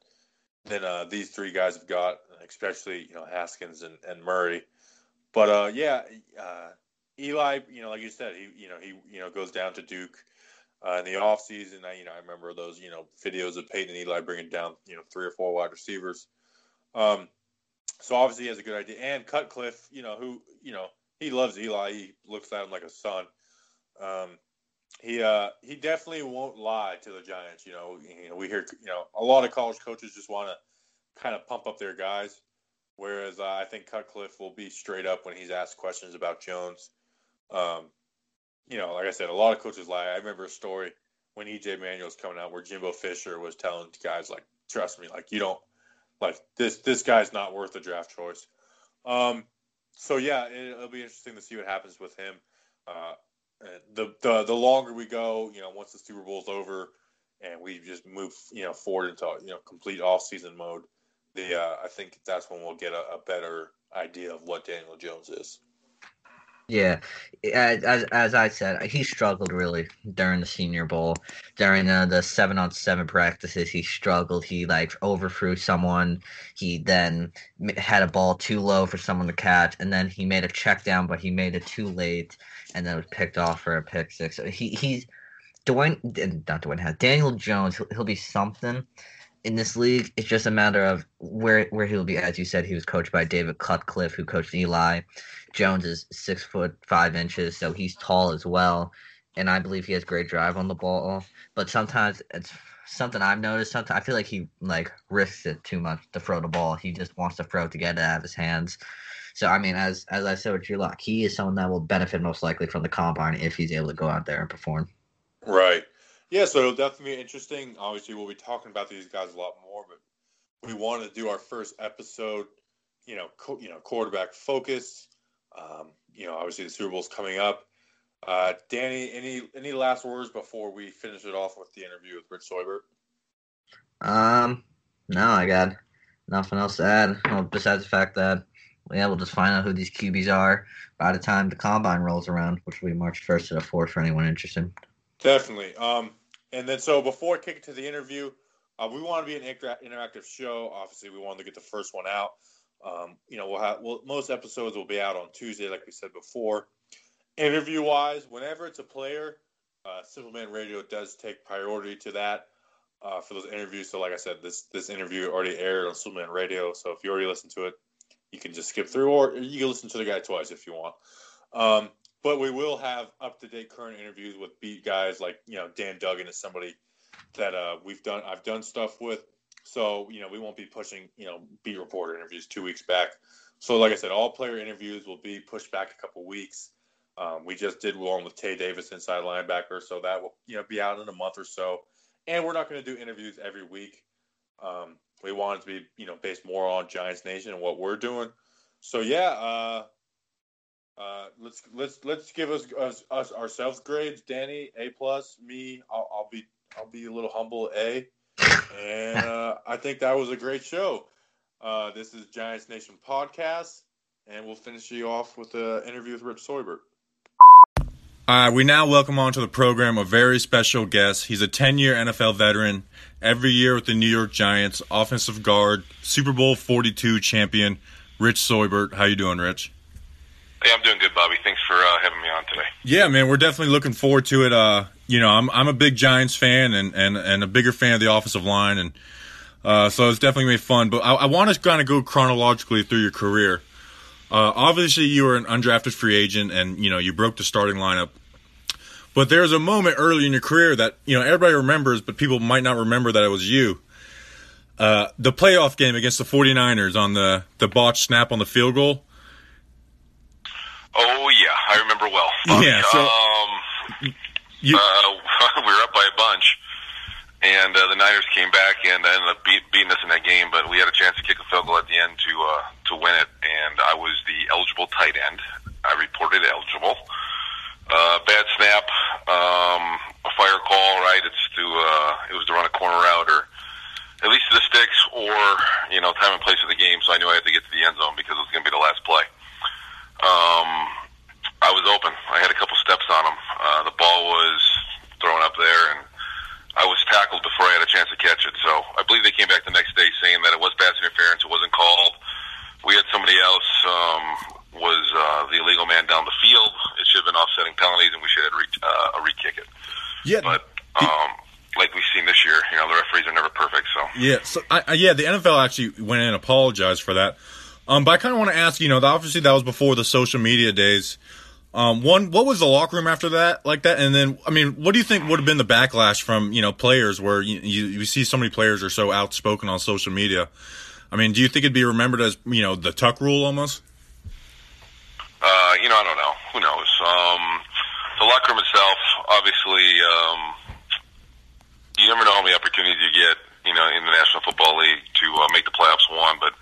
Speaker 2: than uh, these three guys have got, especially you know Haskins and, and Murray. But uh, yeah, uh, Eli, you know, like you said, he you know he you know goes down to Duke uh, in the offseason. I you know I remember those you know videos of Peyton and Eli bringing down you know three or four wide receivers. Um, so obviously he has a good idea. And Cutcliffe, you know, who you know he loves Eli. He looks at him like a son. Um, he uh, he definitely won't lie to the Giants. You know, you know, we hear you know a lot of college coaches just want to kind of pump up their guys, whereas uh, I think Cutcliffe will be straight up when he's asked questions about Jones. Um, you know, like I said, a lot of coaches lie. I remember a story when EJ Manuel was coming out where Jimbo Fisher was telling guys like, "Trust me, like you don't like this. This guy's not worth a draft choice." Um, so yeah, it, will be interesting to see what happens with him. Uh, the, the the longer we go, you know, once the Super Bowl's over and we just move, you know, forward into you know complete off season mode, the uh, I think that's when we'll get a, a better idea of what Daniel Jones is.
Speaker 3: Yeah, as, as I said, he struggled really during the Senior Bowl. During uh, the, the seven on seven practices, he struggled. He like overthrew someone. He then had a ball too low for someone to catch, and then he made a check down, but he made it too late, and then was picked off for a pick six. So he he's Dwayne, not Dwayne Daniel Jones. He'll, he'll be something in this league. It's just a matter of where where he'll be. As you said, he was coached by David Cutcliffe, who coached Eli. Jones is six foot five inches, so he's tall as well, and I believe he has great drive on the ball. But sometimes it's something I've noticed. Sometimes I feel like he like risks it too much to throw the ball. He just wants to throw to get it out of his hands. So I mean, as as I said with Drew Lock, he is someone that will benefit most likely from the combine if he's able to go out there and perform.
Speaker 2: Right. Yeah, so it'll definitely be interesting. Obviously, we'll be talking about these guys a lot more, but we wanted to do our first episode, you know, co- you know, quarterback focus. Um, you know, obviously the Super Bowl's coming up. Uh, Danny, any any last words before we finish it off with the interview with Rich Seubert?
Speaker 3: Um, no, I got nothing else to add. Well, besides the fact that yeah, we'll just find out who these QBs are by the time the combine rolls around, which will be March first to the fourth for anyone interested.
Speaker 2: Definitely. Um, and then so before kicking to the interview, uh, we want to be an inter- interactive show. Obviously, we wanted to get the first one out. Um, you know, we'll have well, most episodes will be out on Tuesday, like we said before. Interview wise, whenever it's a player, uh, Simple Man Radio does take priority to that uh, for those interviews. So, like I said, this this interview already aired on Simple Man Radio. So, if you already listened to it, you can just skip through, or you can listen to the guy twice if you want. Um, but we will have up to date current interviews with beat guys like you know Dan Duggan is somebody that uh, we've done I've done stuff with. So you know we won't be pushing you know beat reporter interviews two weeks back. So like I said, all player interviews will be pushed back a couple weeks. Um, we just did one with Tae Davis, inside linebacker, so that will you know be out in a month or so. And we're not going to do interviews every week. Um, we wanted to be you know based more on Giants Nation and what we're doing. So yeah, uh, uh, let's let's let's give us, us, us ourselves grades. Danny, A plus. Me, I'll, I'll be
Speaker 5: I'll be a little humble, A. and [laughs] uh, I think that was a great show. Uh, this is Giants Nation podcast, and we'll finish you off with an interview with Rich Seubert.
Speaker 2: Uh, we now welcome onto the program a very special guest. He's a 10 year NFL veteran, every year with the New York Giants, offensive guard, Super Bowl 42 champion, Rich Seubert. How you doing, Rich?
Speaker 6: Hey, I'm doing good, Bobby. Thanks for uh, having me on today.
Speaker 2: Yeah, man, we're definitely looking forward to it. Uh, you know, I'm I'm a big Giants fan and and, and a bigger fan of the offensive line, and uh, so it's definitely gonna be fun. But I, I want to kind of go chronologically through your career. Uh, obviously, you were an undrafted free agent, and you know you broke the starting lineup. But there's a moment early in your career that you know everybody remembers, but people might not remember that it was you. Uh, the playoff game against the 49ers on the the botched snap on the field goal.
Speaker 6: Oh yeah, I remember well.
Speaker 2: Yeah, so-
Speaker 6: um,
Speaker 2: You,
Speaker 6: uh, [laughs] we were up by a bunch, and uh, the Niners came back and ended up beat, beating us in that game. But we had a chance to kick a field goal at the end to uh, to win it, and I was the eligible tight end. I reported eligible. Uh, bad snap, um, a fire call. Right, it's to uh, it was to run a corner route or at least to the sticks, or you know time and place of the game. So I knew I had to get to the end zone because it was going to be the last play. Um, I was open. I had a couple steps on him. Uh, the ball was thrown up there, and I was tackled before I had a chance to catch it. So I believe they came back the next day saying that it was pass interference. It wasn't called. We had somebody else um, was uh, the illegal man down the field. It should have been offsetting penalties, and we should have re- uh, a re-kick it.
Speaker 2: yeah,
Speaker 6: But um, like we've seen this year, you know the referees are never perfect. So
Speaker 2: Yeah, so I, I, yeah, the NFL actually went in and apologized for that. Um, but I kind of want to ask, you know, obviously that was before the social media days. Um, one, what was the locker room after that like that? And then, I mean, what do you think would have been the backlash from you know players where you, you you see so many players are so outspoken on social media? I mean, do you think it'd be remembered as you know the Tuck rule almost?
Speaker 6: Uh, you know, I don't know. Who knows? Um, the locker room itself, obviously, um, you never know how many opportunities you get, you know, in the National Football League to uh, make the playoffs. One, but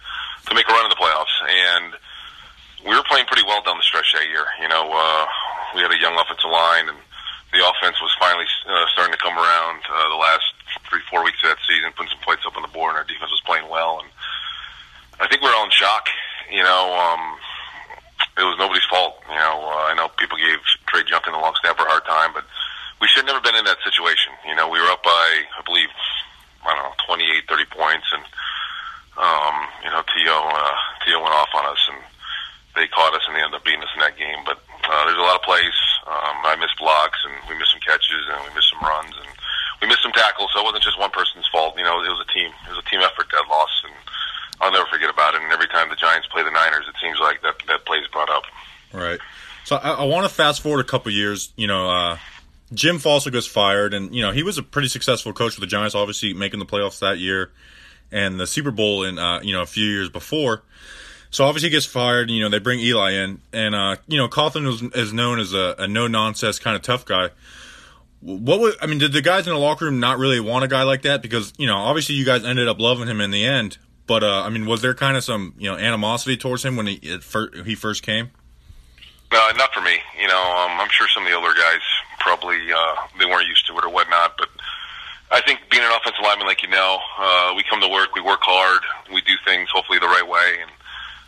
Speaker 6: to make a run in the playoffs, and we were playing pretty well down the stretch that year. You know, uh, we had a young offensive line, and the offense was finally uh, starting to come around. Uh, the last three, four weeks of that season, putting some points up on the board, and our defense was playing well. And I think we were all in shock. You know, um, it was nobody's fault. You know, uh, I know people gave Trey Junkin the long snapper a hard time, but we should never been in that situation. You know, we were up by, I believe, I don't know, 28, 30 points, and um, you know, T.O. uh, T.O. went off on us, and they caught us, and they ended up beating us in that game. But uh, there's a lot of plays. Um, I missed blocks, and we missed some catches, and we missed some runs, and we missed some tackles. So it wasn't just one person's fault. You know, it was a team. It was a team effort that lost, and I'll never forget about it. And every time the Giants play the Niners, it seems like that that play is brought up.
Speaker 2: Right. So I, I want to fast forward a couple years. You know, uh, Jim Fassel gets fired, and you know he was a pretty successful coach for the Giants, obviously making the playoffs that year and the Super Bowl in uh, you know a few years before. So obviously he gets fired. You know they bring Eli in, and uh, you know Coughlin was, is known as a, a no nonsense kind of tough guy. What was I mean? Did the guys in the locker room not really want a guy like that? Because you know obviously you guys ended up loving him in the end. But uh, I mean, was there kind of some you know animosity towards him when he it fir- he first came?
Speaker 6: No, not for me. You know, um, I'm sure some of the older guys probably uh, they weren't used to it or whatnot. But I think being an offensive lineman, like you know, uh, we come to work, we work hard, we do things hopefully the right way and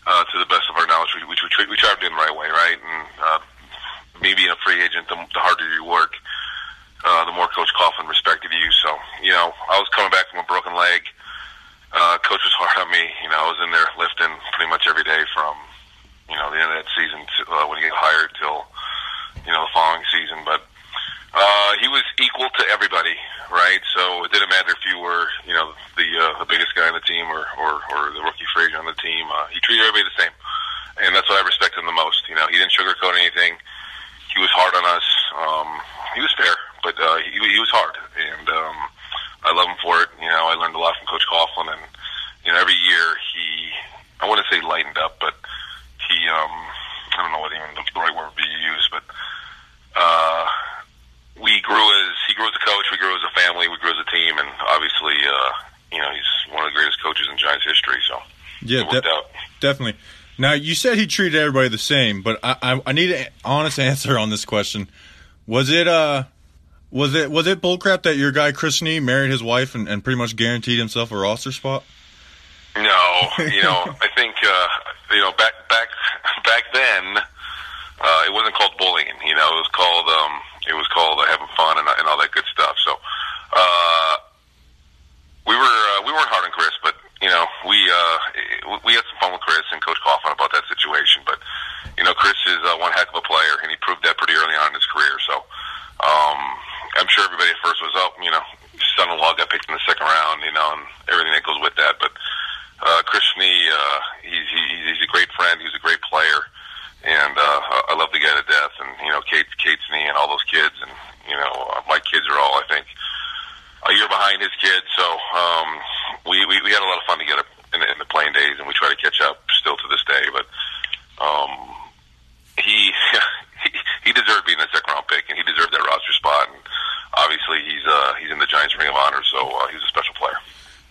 Speaker 6: uh, to the best of our knowledge. We we, we, try, we try to do it the right way, right? And uh, me being a free agent, the, the harder you work, uh, the more Coach Coughlin respected you. So you know, I was coming back from a broken leg. Uh, coach was [laughs] hard on me. You know, I was in there lifting pretty much every day from you know the end of that season to, uh, when he got hired till you know the following season. But uh, he was equal to everybody, right? So it didn't matter if you were you know the uh, the biggest guy on the team or or, or the rookie free on the team. Uh, he treated everybody the same, and that's what I respect him the most. You know, he didn't sugarcoat anything. He was hard on us. Um, he was fair, but uh, he, he was hard, and um, I love him for it. You know, I learned a lot from Coach Coughlin, and you know, every year he, I want to say lightened up, but he, um, I don't know what even the right word would be used, but uh, we grew as grew as a coach, we grew as a family, we grew as a team, and obviously, uh, you know, he's one of the greatest coaches in Giants history. So
Speaker 2: Yeah, de-
Speaker 6: out.
Speaker 2: definitely. Now you said he treated everybody the same, but I, I I need an honest [laughs] answer on this question. Was it uh Was it was it bullcrap that your guy Chris Snee married his wife and, and pretty much guaranteed himself a roster spot?
Speaker 6: No, [laughs] you know, I think uh, you know back back [laughs] back then uh, it wasn't called bullying. You know, it was called um, it was called uh, having fun and, and all that good stuff. So uh, we were uh, we weren't hard on Chris, but you know we uh, we had some fun with Chris and Coach Coughlin about that situation. But you know, Chris is uh, one heck of a player, and he proved that pretty early on in his career. So. Um, I'm sure everybody at first was up. You know, son-in-law got picked in the second round. You know, and everything that goes with that. But uh, Chris Snee, uh, he's he, he's a great friend. He's a great player, and uh, I love the guy to death. And you know, Kate Kate Snee and all those kids, and you know, my kids are all I think a year behind his kids. So um, we, we we had a lot of fun together in the, in the playing days, and we try to catch up still to this day. But um, he. [laughs] he deserved being the second round pick, and he deserved that roster spot. And obviously he's uh, he's in the Giants Ring of Honor, so uh, he's a special player.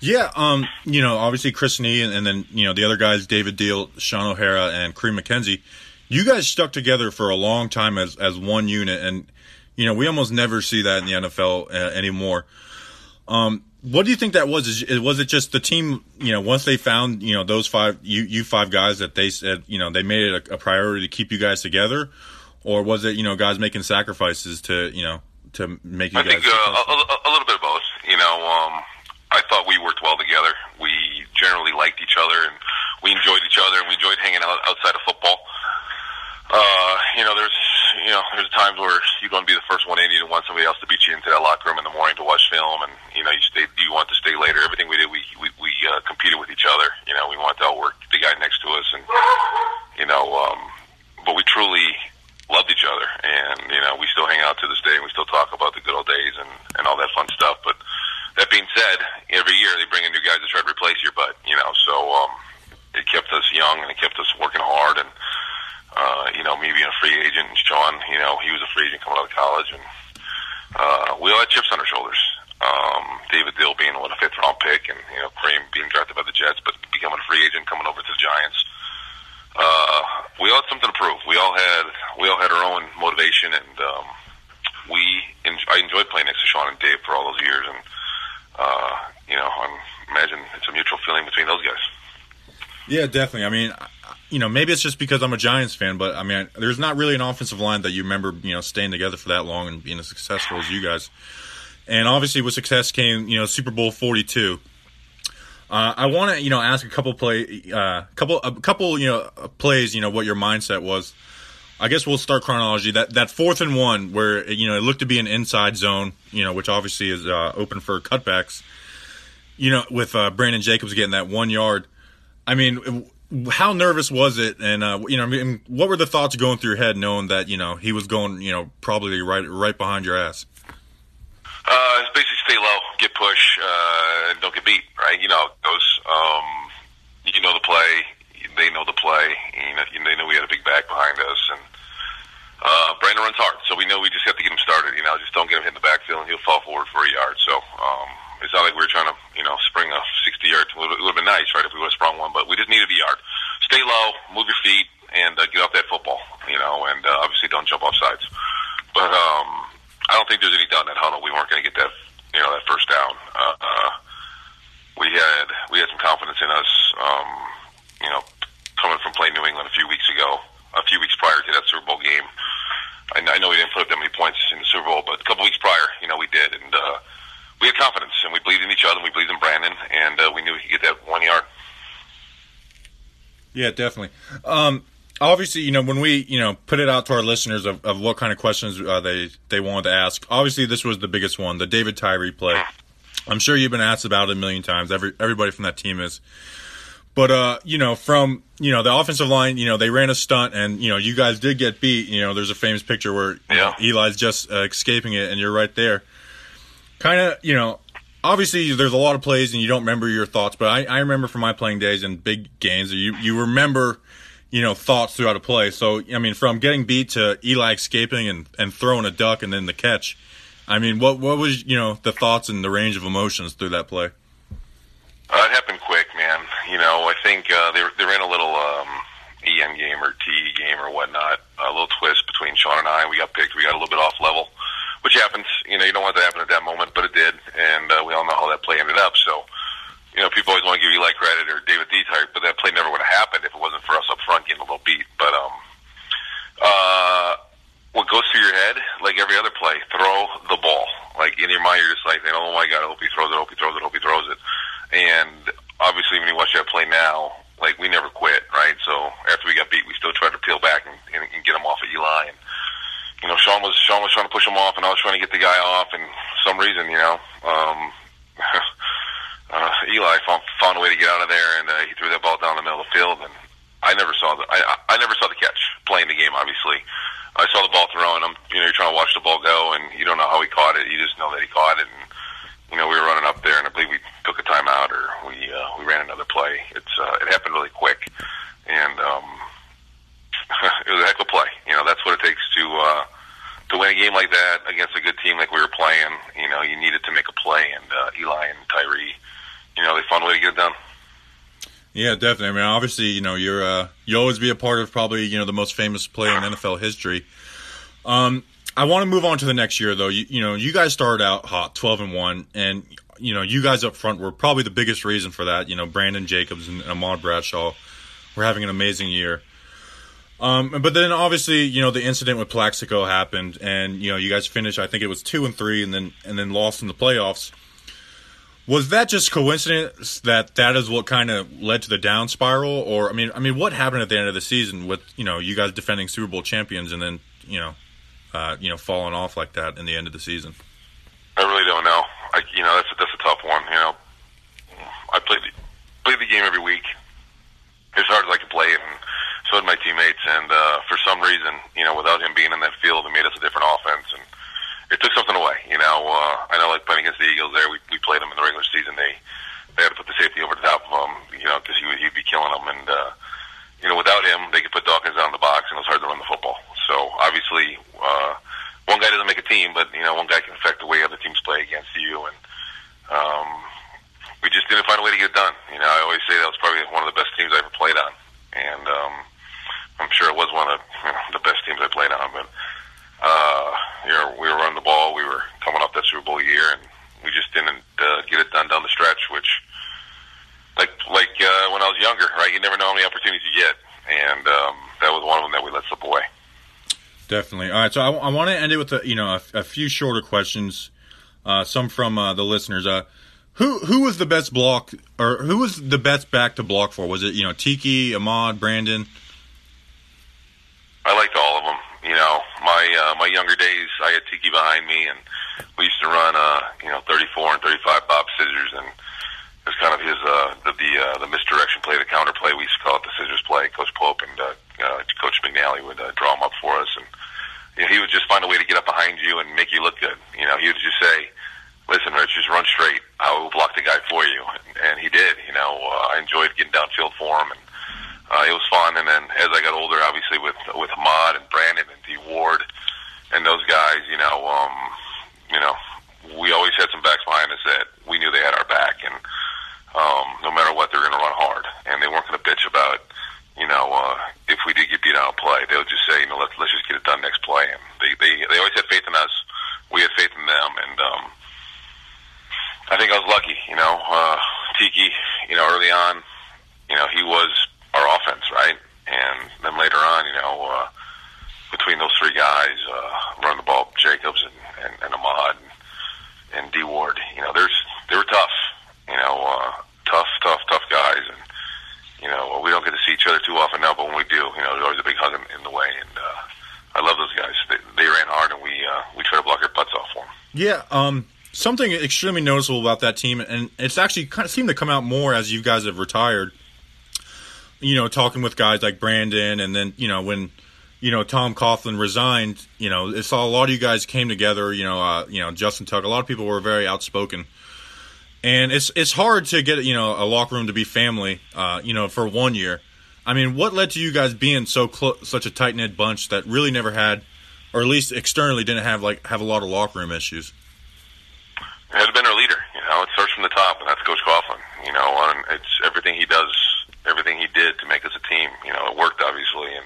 Speaker 2: Yeah, um, you know, obviously Chris Snee, and, and then you know the other guys, David Diehl, Shaun O'Hara, and Kareem McKenzie. You guys stuck together for a long time as as one unit, and you know we almost never see that in the NFL uh, anymore. Um, what do you think that was? Is, was it just the team? You know, once they found you know those five you you five guys that they said you know they made it a, a priority to keep you guys together, or was it you know guys making sacrifices to you know to make you
Speaker 6: I
Speaker 2: guys?
Speaker 6: think uh, a, a, little bit of both. You know, um, I thought we worked well together. We generally liked each other, and we enjoyed each other, and we enjoyed hanging out outside of football. Uh, you know, there's you know, there's times where you want to be the first one in, you don't want somebody else to beat you into that locker room in the morning to watch film, and you know, you stay, you want to stay later. Everything we did, we we, we uh, competed with each other. You know, we wanted to outwork the guy next to us, and you know, um, but we truly loved each other, and you know we still hang out to this day, and we still talk about the good old days and and all that fun stuff. But that being said, every year they bring in new guys to try to replace your butt, you know. So um, it kept us young and it kept us working hard, and uh, you know me being a free agent, and Shaun, you know, he was a free agent coming out of college, and uh, we all had chips on our shoulders. Um, David Diehl being what a fifth round pick, and you know Kareem being drafted by the Jets, but becoming a free agent coming over to the Giants uh, we all had something to prove. We all had we all had our own motivation, and um, we en- I enjoyed playing next to Shaun and Dave for all those years, and uh, you know, I'm imagine it's a mutual feeling between those guys.
Speaker 2: Yeah, definitely. I mean, you know, maybe it's just because I'm a Giants fan, but I mean, there's not really an offensive line that you remember, you know, staying together for that long and being as successful as you guys. And obviously, with success came, you know, Super Bowl 42. Uh, I want to, you know, ask a couple play, uh, couple, a couple, you know, plays. You know, what your mindset was. I guess we'll start chronology. That that fourth and one, where you know it looked to be an inside zone, you know, which obviously is uh, open for cutbacks. You know, with uh, Brandon Jacobs getting that one yard. I mean, how nervous was it? And uh, you know, I mean, what were the thoughts going through your head, knowing that you know he was going, you know, probably right right behind your ass?
Speaker 6: Uh, it's basically stay low, get push, uh, and don't get beat. Right? You know goes. Um, you know the play. They know the play. You know, they know we had a big back behind us, and uh, Brandon runs hard, so we know we just have to get him started. You know, just don't get him hit in the backfield, and he'll fall forward for a yard. So um, it's not like we were trying to, you know, spring a 60 yard. It would have been nice, right, if we would have sprung one, but we just needed a yard. Stay low, move your feet, and uh, get off that football. You know, and uh, obviously don't jump off sides. But um, I don't think there's any doubt in that huddle we weren't going to get that, you know, that first down. Uh, uh, we had we had some confidence in us. Um, you know, coming from playing New England a few weeks ago, a few weeks prior to that Super Bowl game. I, I know we didn't put up that many points in the Super Bowl, but a couple weeks prior, you know, we did, and uh, we had confidence, and we believed in each other, and we believed in Brandon, and uh, we knew we could get that one yard.
Speaker 2: Yeah, definitely. Um, obviously, you know, when we, you know, put it out to our listeners of, of what kind of questions uh, they they wanted to ask. Obviously, this was the biggest one, the David Tyree play. I'm sure you've been asked about it a million times. Every everybody from that team is. But uh, you know, from you know the offensive line, you know they ran a stunt, and you know you guys did get beat. You know, there's a famous picture where know, Eli's just uh, escaping it, and you're right there. Kind of, you know, obviously there's a lot of plays, and you don't remember your thoughts. But I, I remember from my playing days and big games, you you remember, you know, thoughts throughout a play. So I mean, from getting beat to Eli escaping and and throwing a duck, and then the catch. I mean, what what was you know the thoughts and the range of emotions through that play?
Speaker 6: Uh, it happened quick, man. You know, I think uh, they they ran a little um, EN game or T game or whatnot, a little twist between Shaun and I. We got picked. We got a little bit off level. Which happens. You know, you don't want that to happen at that moment, but it did, and uh, we all know how that play ended up. So, you know, people always want to give Eli credit or David D but that play never would have happened if it wasn't for us up front getting a little beat. But um, uh, what goes through your head, like every other play, throw the ball. Like in your mind, you're just like, oh my god, I hope he throws it, I hope he throws it, I hope he throws it. And obviously, when you watch that play now, like we never quit, right? So after we got beat, we still tried to peel back and, and, and get him off of Eli. And you know, Shaun was Shaun was trying to push him off, and I was trying to get the guy off. And for some reason, you know, um, [laughs] uh, Eli found, found a way to get out of there, and uh, he threw that ball down the middle of the field. And I never saw the I, I never saw the catch playing the game. Obviously, I saw the ball thrown. I'm you know you're trying to watch the ball go, and you don't know how he caught it. You just know that he caught it. And you know we were running up there, and I believe we took a timeout or we uh, we ran another play. It's uh, it happened really quick, and um, [laughs] it was a heck of a play. You know that's what it takes to. Uh, to win a game like that against a good team like we were playing, you know, you needed to make a play, and uh, Eli and Tyree, you know, they found a way to get it done.
Speaker 2: Yeah, definitely. I mean, obviously, you know, you're uh, you always be a part of probably you know the most famous play in NFL history. Um, I want to move on to the next year though. You, you know, you guys started out hot, twelve and one, and you know, you guys up front were probably the biggest reason for that. You know, Brandon Jacobs and Ahmad Bradshaw were having an amazing year. Um, but then obviously, you know, the incident with Plaxico happened, and you know, you guys finished. I think it was two and three, and then and then lost in the playoffs. Was that just coincidence that that is what kind of led to the down spiral, or I mean, I mean, what happened at the end of the season with you know you guys defending Super Bowl champions and then you know, uh, you know, falling off like that in the end of the season?
Speaker 6: I really don't know. I, you know, that's a, that's a tough one. You know, I play the, played the game every week as hard as I could play it, and so did my teammates. And uh, for some reason, you know, without him being in that field, it made us a different offense and it took something away. You know, uh, I know like playing against the Eagles there, we, we played them in the regular season. They they had to put the safety over the top of him, you know, because he would he'd be killing them. And uh, you know, without him, they could put Dawkins down in the box, and it was hard to run the football. So obviously, uh, one guy doesn't make a team, but you know, one guy can affect the way other teams play against you. And um, we just didn't find a way to get it done. You know, I always say that was probably one of the best teams I ever played on, and um, I'm sure it was one of you know, the best teams I played on, but uh, you know, we were running the ball. We were coming off that Super Bowl year, and we just didn't uh, get it done down the stretch. Which, like, like uh, when I was younger, right? You never know how many opportunities you get, and um, that was one of them that we let slip away.
Speaker 2: Definitely. All right, so I, I want to end it with a, you know a, a few shorter questions, uh, some from uh, the listeners. Uh, who who was the best block, or who was the best back to block for? Was it you know Tiki, Ahmad, Brandon?
Speaker 6: I liked all of them. You know, my uh, my younger days, I had Tiki behind me, and we used to run, uh, you know, 34 and 35 bob scissors, and it was kind of his uh, the the, uh, the misdirection play, the counter play. We used to call it the scissors play. Coach Pope and uh, uh, Coach McNally would uh, draw them up for us, and you know, he would just find a way to get up behind you and make you look good. You know, he would just say, "Listen, Rich, just run straight. I will block the guy for you," and, and he did. You know, uh, I enjoyed getting downfield for him, and uh, it was fun. And then as I got older, obviously with with Ahmad and Brandon and D Ward and those guys, you know, um, you know, we always had some backs behind us that we knew they had our back, and um, no matter what, they were going to run hard, and they weren't going to bitch about, you know, uh, if we did get beat out of play, they would just say, you know, let's let's just get it done next play, and they they they always had faith in us. We had faith in them, and um, I think I was lucky, you know, uh, Tiki, you know, early on, you know, he was our offense, right? And then later on, you know, uh, between those three guys, uh, run the ball, Jacobs and, and, and Ahmad and, and D Ward, you know, there's they were tough, you know, uh, tough, tough, tough guys, and you know, we don't get to see each other too often now, but when we do, you know, there's always a big hug in, in the way, and uh, I love those guys. They, they ran hard, and we uh, we try to block their butts off for them.
Speaker 2: Yeah, um, something extremely noticeable about that team, and it's actually kind of seemed to come out more as you guys have retired. You know, talking with guys like Brandon, and then you know when you know Tom Coughlin resigned, you know, it's all, a lot of you guys came together. You know, uh, you know Justin Tuck. A lot of people were very outspoken, and it's it's hard to get you know a locker room to be family. Uh, you know, for one year. I mean, what led to you guys being so clo- such a tight knit bunch that really never had, or at least externally didn't have like have a lot of locker room issues?
Speaker 6: It has been our leader. You know, it starts from the top, and that's Coach Coughlin. You know, and it's everything he does, everything he did to make us a team. You know, it worked obviously, and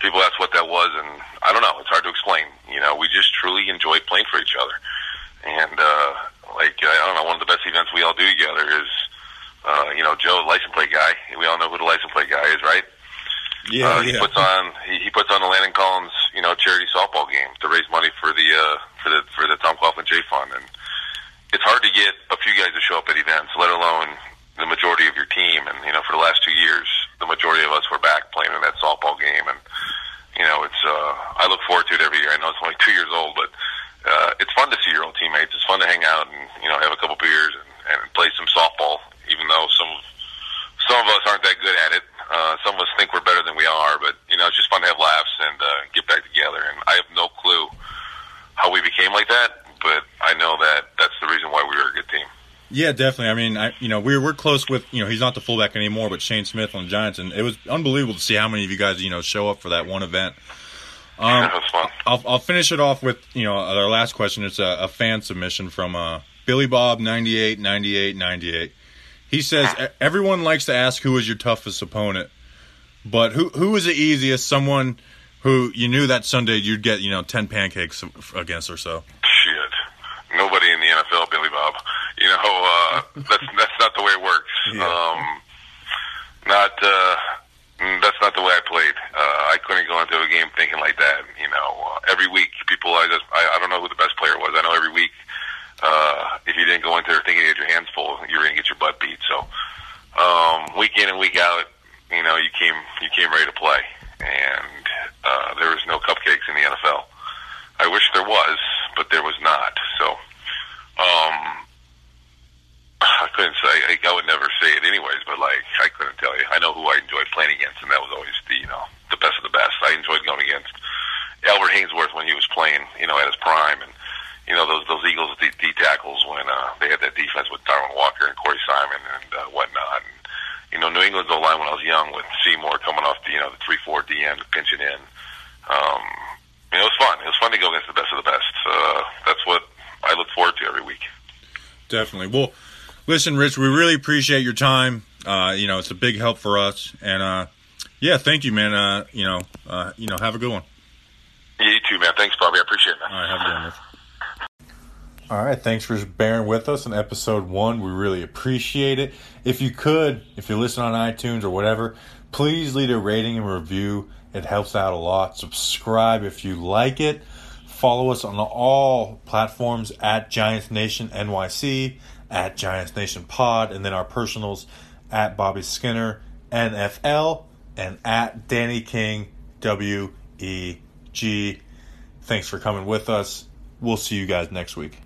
Speaker 6: people ask what that was, and I don't know. It's hard to explain. You know, we just truly enjoyed playing for each other, and uh, like I don't know, one of the best events we all do together is, uh, you know, Joe, license plate guy. We all know who the license plate guy is, right?
Speaker 7: Yeah,
Speaker 6: uh, he
Speaker 7: yeah.
Speaker 6: puts on he, he puts on the Landon Collins, you know, charity softball game to raise money for the uh, for the for the Tom Coughlin Jay Fund, and it's hard to get a few guys to show up at events, let alone the majority of your team. And you know, for the last two years, the majority of us were back playing in that softball game, and you know, it's uh, I look forward to it every year. I know it's only two years old, but uh, it's fun to see your old teammates. It's fun to hang out and you know have a couple beers and, and play some softball, even though some some of us aren't that good at it. Uh, some of us think we're better than we are, but you know, it's just fun to have laughs and uh, get back together. And I have no clue how we became like that, but I know that that's the reason why we were a good team.
Speaker 2: Yeah, definitely. I mean, I you know we're we're close with you know he's not the fullback anymore, but Shane Smith on the Giants, and it was unbelievable to see how many of you guys you know show up for that one event. Um,
Speaker 6: was fun.
Speaker 2: I'll I'll finish it off with you know our last question. It's a, a fan submission from uh, Billy Bob ninety eight ninety eight ninety eight. He says "E- everyone likes to ask who is your toughest opponent, but who who is the easiest? Someone who you knew that Sunday you'd get you know ten pancakes against or so.
Speaker 6: Shit. Nobody in the NFL, Billy Bob. You know, uh, that's that's not the way it works.
Speaker 7: Yeah.
Speaker 6: Um, not uh, that's not the way I played. Uh, I couldn't go into a game thinking like that. You know, uh, every week people, I just I, I don't know who the best player was. I know every week uh, if you didn't go into there thinking you had your hands full, you were gonna get your butt beat. So um, week in and week out, you know, you came you came ready to play, and uh, there was no cupcakes in the NFL. I wish there was, but there was not. So, um, couldn't say. Like, I would never say it anyways, but like I couldn't tell you. I know who I enjoyed playing against, and that was always the you know the best of the best. I enjoyed going against Albert Haynesworth when he was playing, you know, at his prime, and you know those those Eagles D, D tackles when uh, they had that defense with Darwin Walker and Corey Simon and uh, whatnot. And, you know, New England's O line when I was young with Seymour coming off the you know the three four DN pinching in. Um, you know, it was fun. It was fun to go against the best of the best. Uh, that's what I look forward to every week.
Speaker 2: Definitely. Well, listen, Rich, we really appreciate your time. Uh, you know, it's a big help for us, and uh, yeah, thank you, man. Uh, you know, uh, you know, have a good one.
Speaker 6: You too, man. Thanks, Bobby. I appreciate it, man.
Speaker 2: All right, have a good one. All right, thanks for bearing with us in episode one. We really appreciate it. If you could, if you're listening on iTunes or whatever, please leave a rating and review. It helps out a lot. Subscribe if you like it. Follow us on all platforms at Giants Nation NYC, at Giants Nation Pod, and then our personals at Bobby Skinner NFL and at Danny King W E G. Thanks for coming with us. We'll see you guys next week.